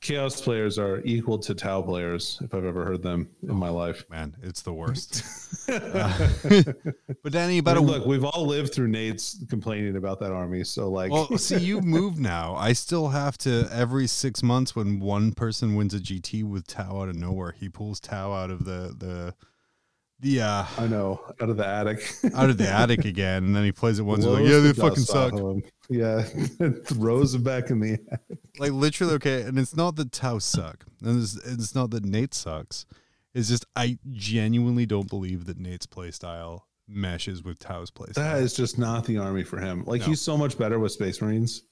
B: Chaos players are equal to Tau players, if I've ever heard them in my life.
A: Man, it's the worst. Uh, but Danny, about
B: But
A: a
B: look, we've all lived through Nate's complaining about that army, so like,
A: Well, see, you've moved now. I still have to every six months when one person wins a GT with Tau out of nowhere, he pulls Tau out of the the the uh
B: I know out of the attic,
A: out of the attic again, and then he plays it once. Like, yeah,
B: the
A: they fucking suck.
B: off of 'em. Yeah, throws them back in the.
A: Like literally, okay. And it's not that Tau suck, and it's, it's not that Nate sucks. It's just I genuinely don't believe that Nate's playstyle meshes with Tau's playstyle.
B: That is just not the army for him. Like
A: No.
B: he's so much better with Space Marines,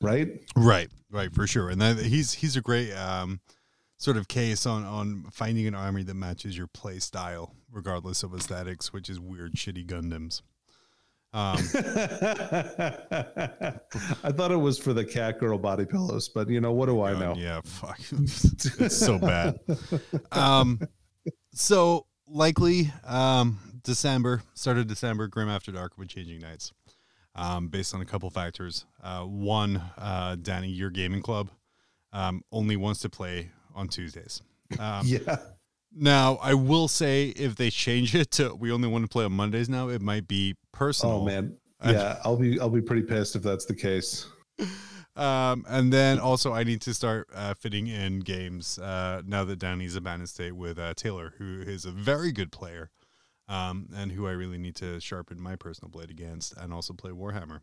B: right?
A: Right, right, for sure. And that, he's he's a great um, sort of case on on finding an army that matches your play style, regardless of aesthetics, which is weird, shitty Gundams. Um,
B: I thought it was for the cat girl body pillows, but you know what do I know?
A: yeah, fuck, it's so bad. Um, so likely, um, December, start of December, Grim After Dark with Changing Nights, um, based on a couple factors. Uh, one, uh, Danny, your gaming club, um, only wants to play on Tuesdays. Um,
B: Yeah,
A: Now, I will say if they change it to we only want to play on Mondays now, it might be personal.
B: Oh man, yeah. I'll be I'll be pretty pissed if that's the case.
A: Um, and then also I need to start uh, fitting in games uh, now that Downey's abandoned state with uh, Taylor, who is a very good player, um, and who I really need to sharpen my personal blade against, and also play Warhammer.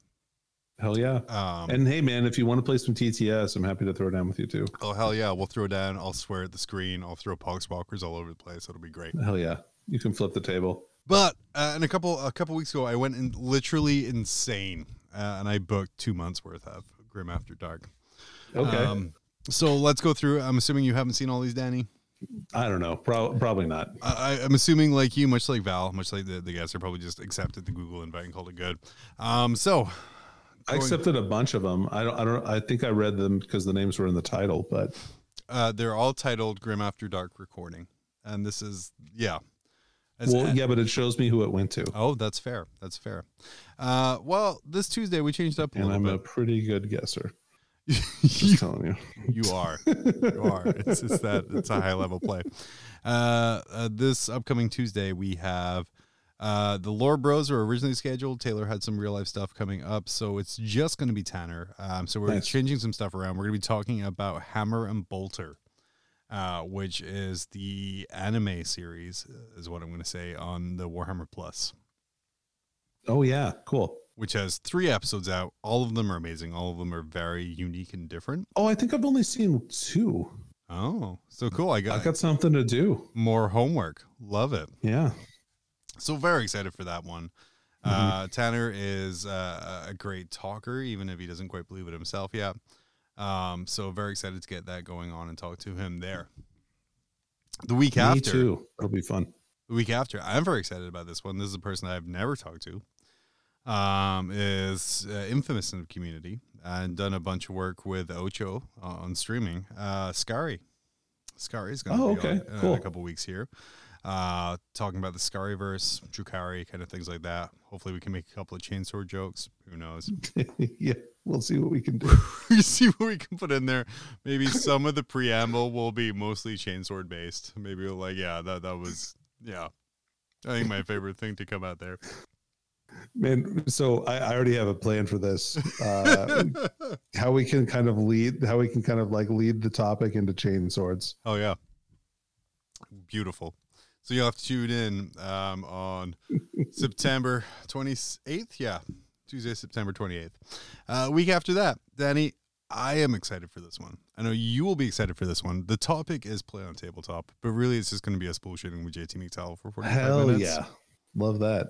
B: Hell yeah.
A: Um,
B: And hey man, if you want to play some TTS, I'm happy to throw it down with you too.
A: oh hell yeah, we'll throw down. I'll swear at the screen. I'll throw poxwalkers all over the place. It'll be great.
B: Hell yeah. You can flip the table.
A: But uh, and a couple a couple weeks ago, I went in literally insane, uh, and I booked two months worth of Grim After Dark.
B: Okay.
A: Um, so let's go through. I'm assuming you haven't seen all these, Danny.
B: I don't know. Pro- probably not.
A: I, I'm assuming, like you, much like Val, much like the, the guests, are probably just accepted the Google invite and called it good. Um, so
B: I accepted a bunch of them. I don't. I don't. I think I read them because the names were in the title. But
A: uh, they're all titled Grim After Dark Recording, and this is yeah. As-
B: well, yeah, but it shows me who it went to,
A: Oh, that's fair. That's fair. Uh, well, this Tuesday we changed up a
B: and
A: little
B: I'm a pretty good guesser.
A: you,
B: Just telling you.
A: you are. You are. It's, it's that. It's a high level play. Uh, uh, this upcoming Tuesday we have. Uh, the Lore Bros were originally scheduled. Taylor had some real life stuff coming up, so it's just going to be Tanner. Um, so we're
B: Nice.
A: changing some stuff around. We're going to be talking about Hammer and Bolter, uh, which is the anime series, is what I'm going to say on the Warhammer Plus,
B: Oh yeah, cool.
A: which has three episodes out. All of them are amazing. All of them are very unique and different.
B: Oh, I think I've only seen two.
A: Oh, so cool! I got
B: I
A: got
B: something to do.
A: more homework. Love it.
B: Yeah.
A: So very excited for that one. Uh, Tanner is uh, a great talker, even if he doesn't quite believe it himself yet. Um, so very excited to get that going on and talk to him there. The week
B: Me
A: after,
B: too. It'll be fun.
A: the week after, I'm very excited about this one. This is a person I've never talked to. Um, is uh, infamous in the community and done a bunch of work with Ocho on streaming. Uh, Scary, Scary is going to
B: Oh,
A: be
B: okay.
A: on
B: Cool.
A: a couple weeks here. Uh, talking about the Scaryverse, Drukhari, kind of things like that. Hopefully, we can make a couple of chainsaw jokes. Who knows?
B: yeah. We'll see what we can do.
A: we see what we can put in there. Maybe some of the preamble will be mostly chainsword based. Maybe we'll like, yeah, that that was yeah. I think my favorite thing to come out there.
B: Man, so I, I already have a plan for this. Uh, how we can kind of lead, how we can kind of like lead the topic into chain swords.
A: oh yeah, beautiful. So you'll have to tune in um, on September twenty eighth. Yeah, Tuesday, September twenty eighth. Uh, week after that, Danny, I am excited for this one. I know you will be excited for this one. The topic is play on tabletop, but really it's just going to be us bullshitting with JT McTowell for forty five
B: Hell
A: minutes.
B: yeah. Love that.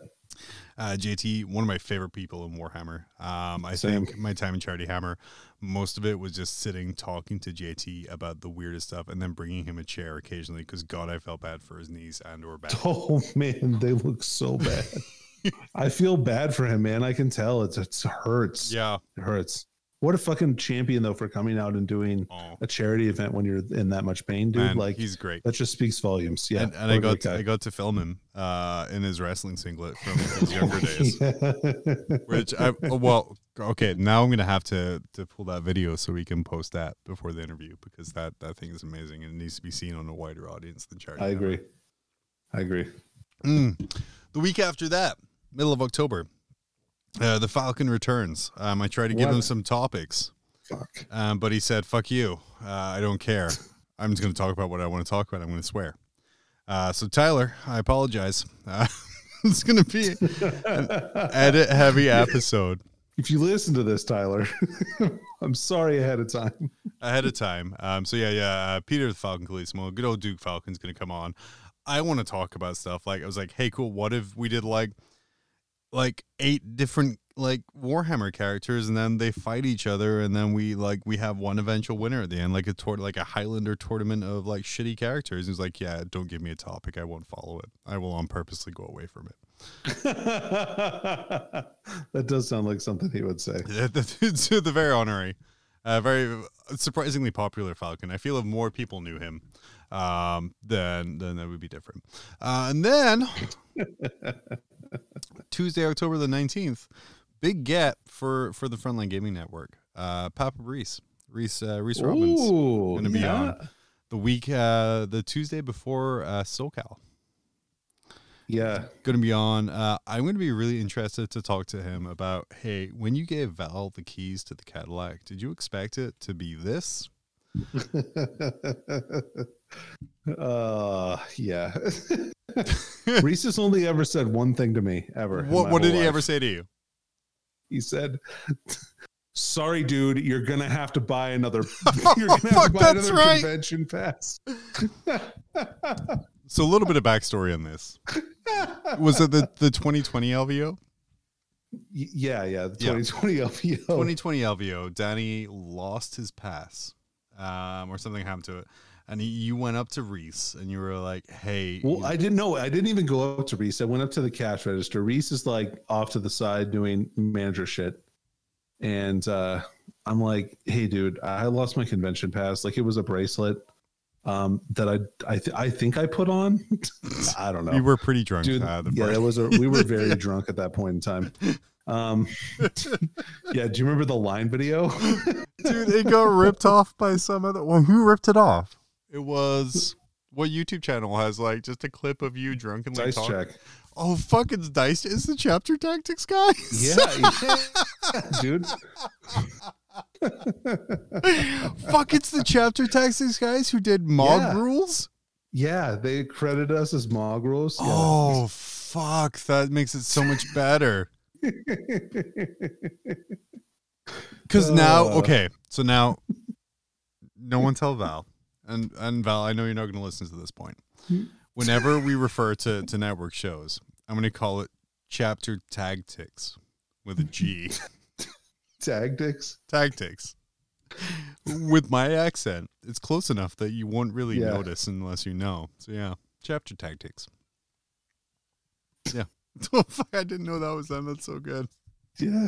A: Uh, JT, one of my favorite people in Warhammer. Um, I
B: Same.
A: think my time in Charity Hammer, most of it was just sitting talking to JT about the weirdest stuff, and then bringing him a chair occasionally because God, I felt bad for his knees and or back.
B: Oh man, they look so bad. I feel bad for him, man. I can tell it's it hurts.
A: Yeah.
B: It hurts. What a fucking champion though for coming out and doing
A: Oh,
B: a charity event when you're in that much pain, dude.
A: man,
B: like
A: he's great.
B: that just speaks volumes. Yeah.
A: and, and I got to. I got to film him uh, in his wrestling singlet from his younger days. Which I well okay now I'm gonna have to to pull that video so we can post that before the interview because that that thing is amazing and it needs to be seen on a wider audience than Charity.
B: I agree. I agree.
A: Mm. The week after that, middle of October, uh, the Falcon returns. Um, I tried to give him some topics,
B: Fuck.
A: um, but he said, "Fuck you, uh, I don't care. I'm just going to talk about what I want to talk about. I'm going to swear." Uh, so Tyler, I apologize. Uh, it's going to be an edit-heavy episode
B: If you listen to this, Tyler, I'm sorry ahead of time.
A: ahead of time. Um, so yeah, yeah. Uh, Peter the Falcon Calissimo, good old Duke Falcon's going to come on. I want to talk about stuff like I was like, hey, cool. What if we did like like eight different like Warhammer characters, and then they fight each other, and then we like we have one eventual winner at the end, like a tor- like a Highlander tournament of like shitty characters. And He's like, yeah, don't give me a topic, I won't follow it. I will on purposely go away from it.
B: that does sound like something he would say.
A: to the very honorary, uh, very surprisingly popular Falcon. I feel if more people knew him, um, then then that would be different. Uh, and then Tuesday, October the nineteenth, big get for for the Frontline Gaming Network. Uh, Papa Reece, Reece uh, Reece Robbins, gonna be
B: yeah.
A: on. the week uh, the Tuesday before uh, SoCal.
B: Yeah.
A: going to be on. Uh, I'm going to be really interested to talk to him about. Hey, when you gave Val the keys to the Cadillac, did you expect it to be this?
B: Uh yeah. Reece has only ever said one thing to me ever.
A: What What did he
B: life.
A: ever say to you?
B: He said, "Sorry, dude, you're gonna have to buy another. You're
A: Oh,
B: gonna have
A: fuck,
B: to buy
A: that's
B: another
A: right.
B: convention pass."
A: So a little bit of backstory on this. Was it the the 2020 LVO?
B: Y- yeah, yeah. The
A: Yeah.
B: 2020 LVO.
A: 2020 LVO. Danny lost his pass, um, or something happened to it, and he, you went up to Reece and you were like, "Hey,
B: Well,
A: you-
B: I didn't know. I didn't even go up to Reece. I went up to the cash register. Reece is like off to the side doing manager shit. And uh, I'm like, hey, dude, I lost my convention pass. Like it was a bracelet um, that I I, th- I think I put on. I don't know.
A: you were pretty drunk."
B: dude.
A: uh, the
B: yeah, it was. A, we were very drunk at that point in time. Um, yeah. Do you remember the line video?
A: Dude, it got ripped off by some other. Well, who ripped it off? It was what YouTube channel has like just a clip of you drunkenly
B: Dice
A: talking.
B: check.
A: Oh, fuck! It's dice. It's the chapter tactics guys.
B: Yeah, yeah, dude.
A: fuck! It's the chapter tactics guys who did Mog
B: Yeah.
A: rules.
B: Yeah, they credit us as Mogros. Yeah.
A: Oh, fuck! That makes it so much better. Because now,
B: Uh.
A: okay, so now, no one tell Val. and and Val, I know you're not going to listen to this point. Whenever we refer to to network shows, I'm going to call it chapter tactics with a G.
B: Tactics.
A: tactics. With my accent, it's close enough that you won't really
B: Yeah.
A: notice unless you know. So yeah, chapter tactics. Yeah. Oh fuck! I didn't know that was them. That's so good.
B: Yeah.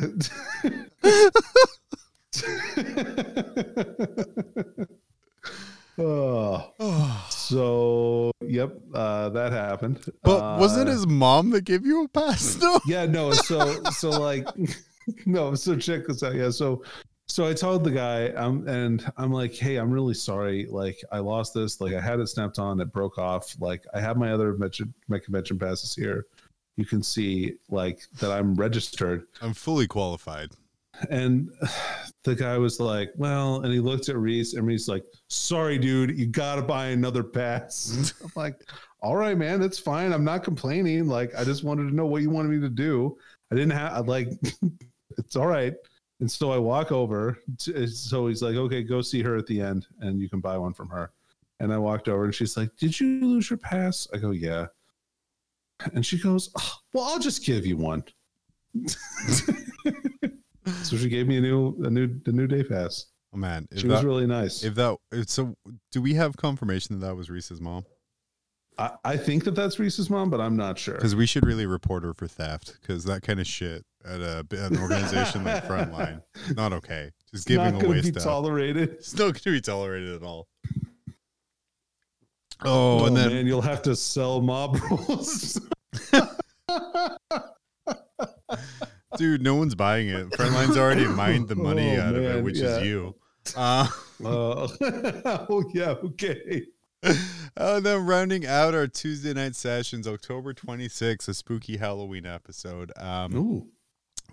B: oh, so yep, uh, that happened.
A: But wasn't
B: Uh,
A: his mom that gave you a pass? No.
B: yeah no so so like no so check this out yeah so so i told the guy um and i'm like hey i'm really sorry like i lost this like i had it snapped on it broke off like i have my other convention my convention passes here you can see like that i'm registered.
A: I'm fully qualified.
B: and the guy was like well and he looked at reece and reece like sorry dude you gotta buy another pass. I'm like all right man that's fine. I'm not complaining. Like i just wanted to know what you wanted me to do. I didn't have I like it's all right. And so i walk over to, so he's like okay go see her at the end and you can buy one from her. And i walked over and she's like did you lose your pass? I go yeah and she goes "Oh, well i'll just give you one so she gave me a new a new a new day pass
A: Oh man,
B: she was really nice
A: if that if so, do we have confirmation that that was Reece's mom?
B: I, I think that that's reece's mom but i'm not sure
A: Because we should really report her for theft. Because that kind of shit at a an organization like Frontline, not okay. Just
B: it's
A: giving
B: not
A: away
B: be
A: stuff.
B: tolerated
A: It's not going to be tolerated at all. Oh, and then
B: man you'll have to sell mob rules
A: dude, no one's buying it. Frontline's already mined the money
B: Oh,
A: out of it, which
B: yeah.
A: is you. Uh,
B: Uh, oh yeah, okay.
A: uh, then rounding out our Tuesday night sessions, October 26th, a spooky Halloween episode. Um,
B: Ooh,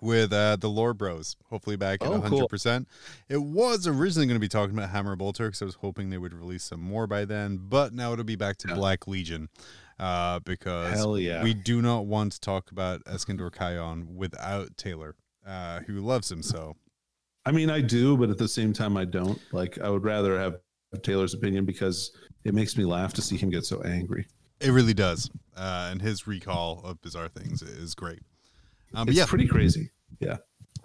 A: with uh, the Lore Bros. Hopefully back at
B: Oh,
A: 100%. It was originally going to be talking about Hammer Bolter because I was hoping they would release some more by then, but now it'll be back to
B: Yeah.
A: Black Legion uh, because
B: yeah.
A: we do not want to talk about Iskandar Khayon without Taylor, uh, who loves him so.
B: I mean, I do, but at the same time, I don't. Like, I would rather have Taylor's opinion because it makes me laugh to see him get so angry.
A: It really does. Uh, and his recall of bizarre things is great. Um,
B: It's
A: yeah,
B: pretty crazy.
A: Yeah,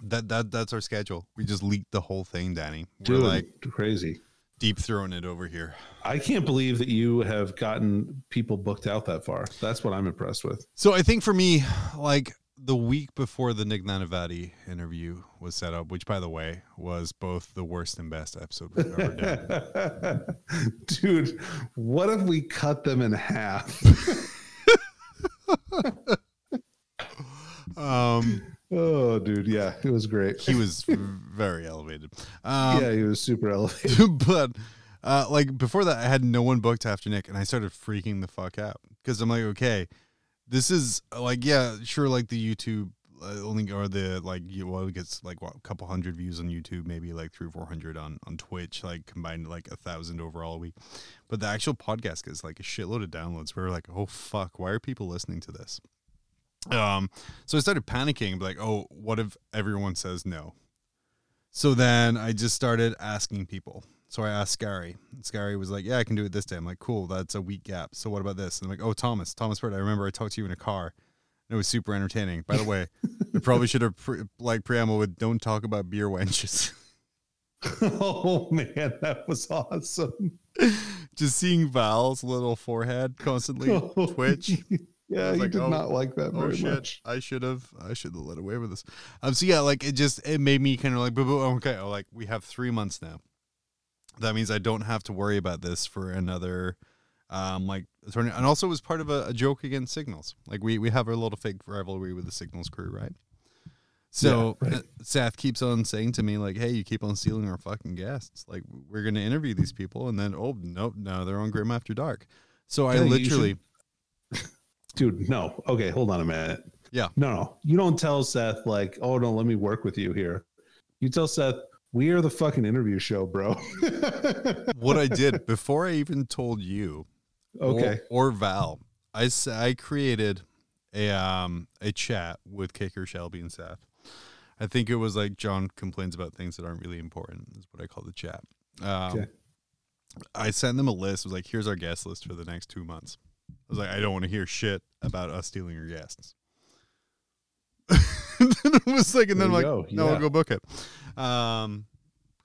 A: that, that that's our schedule. We just leaked the whole thing, Danny. We're like
B: crazy.
A: deep throwing it over here.
B: I can't believe that you have gotten people booked out that far. That's what I'm impressed with.
A: So I think for me, like the week before the Nick Nanavati interview was set up, which by the way was both the worst and best episode we've ever done.
B: Dude, what if we cut them in half?
A: Um,
B: oh, dude, yeah, it was great.
A: he was very elevated. Um,
B: yeah, he was super elevated.
A: but uh, like before that, I had no one booked after Nick, and I started freaking the fuck out because I'm like, okay, this is like, yeah, sure, like the YouTube uh, only or the like, you well, it gets like what, a couple hundred views on YouTube, maybe like three or four hundred on on Twitch, like combined like a thousand overall a week. But the actual podcast gets like a shitload of downloads. We were like, oh fuck, why are people listening to this? Um, so I started panicking, like, oh, what if everyone says no? So then I just started asking people. So I asked Scary. And Scary was like, "Yeah, I can do it this day." I'm like, "Cool, that's a week gap." So what about this? And I'm like, "Oh, Thomas, Thomas Bird. I remember I talked to you in a car. And it was super entertaining. By the way, I probably should have pre- like preamble with "Don't talk about beer wenches."
B: oh man, that was awesome.
A: just seeing Val's little forehead constantly twitch. I
B: Yeah, you
A: like,
B: did
A: oh,
B: not like that
A: Oh
B: very
A: shit!
B: much.
A: I should have. I should have let away with this. Um. So yeah, like it just it made me kind of like, boo boo. Okay, oh, like we have three months now. That means I don't have to worry about this for another, um, like attorney. And also, it was part of a, a joke against Signals. Like we we have our little fake rivalry with the Signals crew, right? So
B: Yeah, right.
A: uh, Seth keeps on saying to me like, "Hey, you keep on stealing our fucking guests. Like we're gonna interview these people, and then oh no, no, they're on Grim After Dark." So I
B: Yeah, you
A: literally.
B: Dude, no. Okay, hold on a minute.
A: Yeah.
B: No, no. You don't tell Seth like, oh no, let me work with you here. You tell Seth, we are the fucking interview show, bro.
A: what I did before I even told you
B: okay.
A: or, or Val, I created a um a chat with Kicker, Shelby, and Seth. I think it was like John complains about things that aren't really important. Is what I call the chat. Um,
B: Okay.
A: I sent them a list. It was like, here's our guest list for the next two months. I was like, I don't want to hear shit about us stealing your guests. and then it was like, and then I'm like,
B: you
A: no,
B: go.
A: we'll go book it. Um,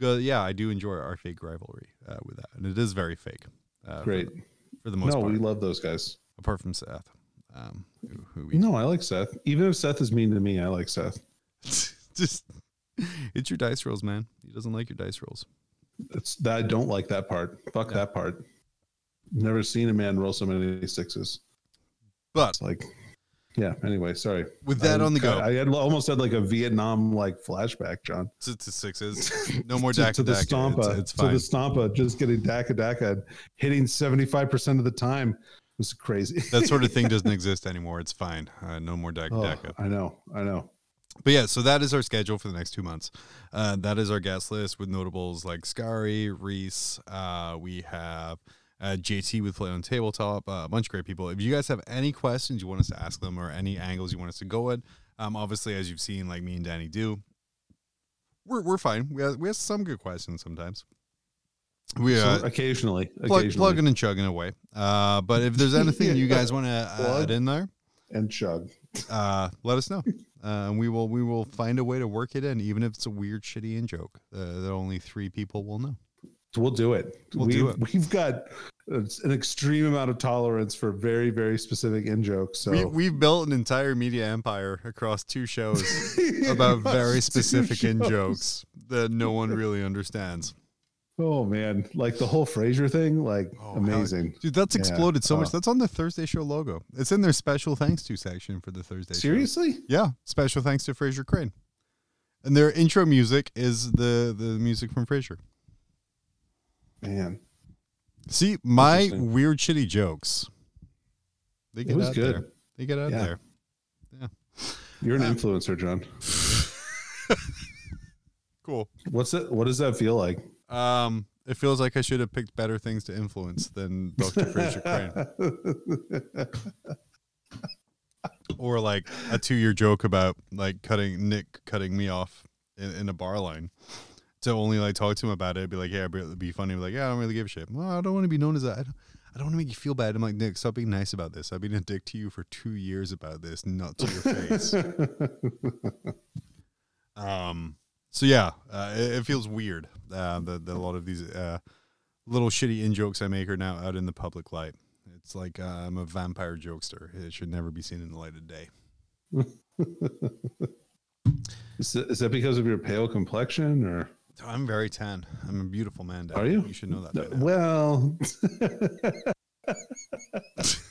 A: yeah, I do enjoy our fake rivalry uh, with that, and it is very fake. Uh, for
B: Great.
A: the- for the most part.
B: No,
A: part,
B: we love those guys.
A: apart from Seth, um, who, who we
B: No, I like Seth. Even if Seth is mean to me, I like Seth.
A: just it's your dice rolls, man. He doesn't like your dice rolls.
B: It's that I don't like that part. Fuck
A: Yeah.
B: that part. Never seen a man roll so many sixes.
A: But
B: It's like, yeah. Anyway, sorry.
A: with that
B: I-
A: on the go,
B: I had almost had like a Vietnam like flashback, John.
A: to, to sixes, no more
B: to,
A: Dakka
B: to the. Stompa,
A: It's, it's
B: to the Stompa, just getting Dakka Dakka, hitting seventy five percent of the time was crazy.
A: that sort of thing doesn't exist anymore. It's fine. Uh, no more Dakka
B: Oh,
A: Dakka.
B: I know, I know.
A: But yeah, so that is our schedule for the next two months. Uh, that is our guest list with notables like Scary, Reece. Uh, we have uh, JT with Play on Tabletop, uh, a bunch of great people. If you guys have any questions you want us to ask them or any angles you want us to go at, um, obviously, as you've seen, like me and Danny do, we're, we're fine. We have, we have some good questions sometimes. We
B: So
A: uh,
B: occasionally,
A: plug,
B: occasionally,
A: plugging and chugging away. Uh, but if there's anything you guys want to add in there,
B: and chug.
A: uh, let us know. Uh, and we will we will find a way to work it in, even if it's a weird, shitty in joke uh, that only three people will know.
B: We'll do it.
A: We'll
B: we've,
A: do it.
B: We've got an extreme amount of tolerance for very, very specific in jokes. So
A: We we've built an entire media empire across two shows about very specific in jokes that no one really understands.
B: Oh man, like the whole Frasier thing, like
A: Oh,
B: amazing.
A: Dude, that's
B: Yeah.
A: exploded so much.
B: Oh.
A: That's on the Thursday show logo. It's in their special thanks to section for the Thursday show.
B: Seriously?
A: Yeah, special thanks to Frasier Crane. And their intro music is the the music from Frasier.
B: Man,
A: See, my weird shitty jokes. They get
B: it was
A: out
B: good.
A: there. They get out
B: Yeah.
A: there. Yeah.
B: You're an
A: Uh,
B: influencer, John.
A: Cool.
B: What's it? What does that feel like?
A: Um, it feels like I should have picked better things to influence than Dr. Frasier Crane. Or like a two year joke about like cutting Nick cutting me off in, in a bar line. To only like talk to him about it, be like, yeah, it'd be funny. Be like, yeah, I don't really give a shit. Well, I don't want to be known as that. I don't, I don't want to make you feel bad. I'm like, Nick, stop being nice about this. I've been a dick to you for two years about this, not to your face. Um, so yeah, uh, it, it feels weird uh, that, that a lot of these uh, little shitty in jokes I make are now out in the public light. It's like uh, I'm a vampire jokester. It should never be seen in the light of day.
B: is, that, is that because of your pale complexion, or
A: I'm very tan. I'm a beautiful man. Dad.
B: Are you?
A: You should know that.
B: well?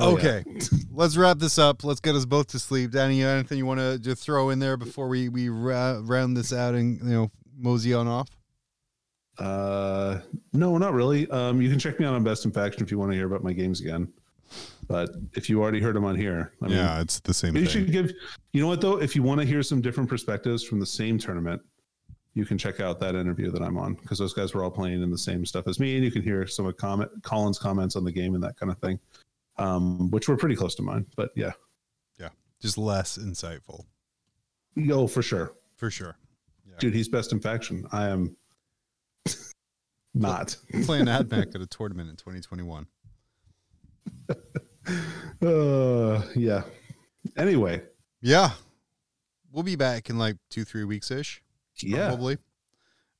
B: Oh,
A: okay, let's wrap this up. Let's get us both to sleep. Danny, anything you want to just throw in there before we we ra- round this out and you know mosey on off?
B: Uh, no, not really. Um, you can check me out on Best in Faction if you want to hear about my games again. But if you already heard them on here, I mean,
A: yeah, it's the same
B: you
A: thing.
B: should give. You know what though? If you want to hear some different perspectives from the same tournament, you can check out that interview that I'm on because those guys were all playing in the same stuff as me, and you can hear some of comment Colin's comments on the game and that kind of thing, um, which were pretty close to mine. But yeah, yeah,
A: Just less insightful,
B: oh for sure,
A: for sure.
B: dude. He's Best in Faction. I am not.
A: playing AdMech at a tournament in 2021.
B: Uh, yeah. Anyway,
A: Yeah. We'll be back in like two, three weeks ish,
B: yeah.
A: probably.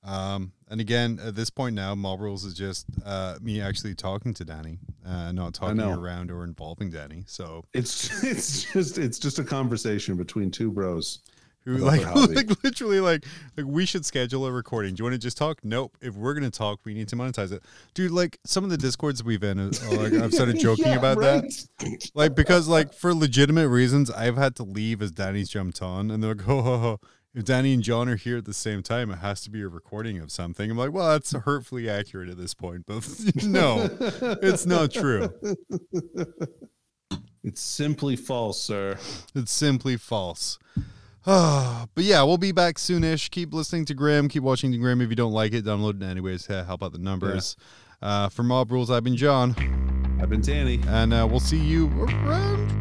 A: Um, and again, at this point now, Mob Rules is just uh, me actually talking to Danny, uh, not talking around or involving Danny. So,
B: It's it's just it's just a conversation between two bros.
A: Who like, like literally like like we should schedule a recording. Do you want to just talk? Nope. If we're gonna talk, we need to monetize it, dude. Like some of the discords we've in, uh, like I've started joking
B: Yeah,
A: about that. like because like for legitimate reasons i've had to leave as danny's jumped on and they're like oh, oh, oh, if danny and john are here at the same time it has to be a recording of something i'm like well that's hurtfully accurate at this point but no it's not true
B: It's simply false, sir.
A: it's simply false but yeah we'll be back soonish. Keep listening to grim keep watching the grim if you don't like it download it anyways. To help out the numbers. Uh, for mob rules i've been john.
B: I've been Danny.
A: and uh, we'll see you around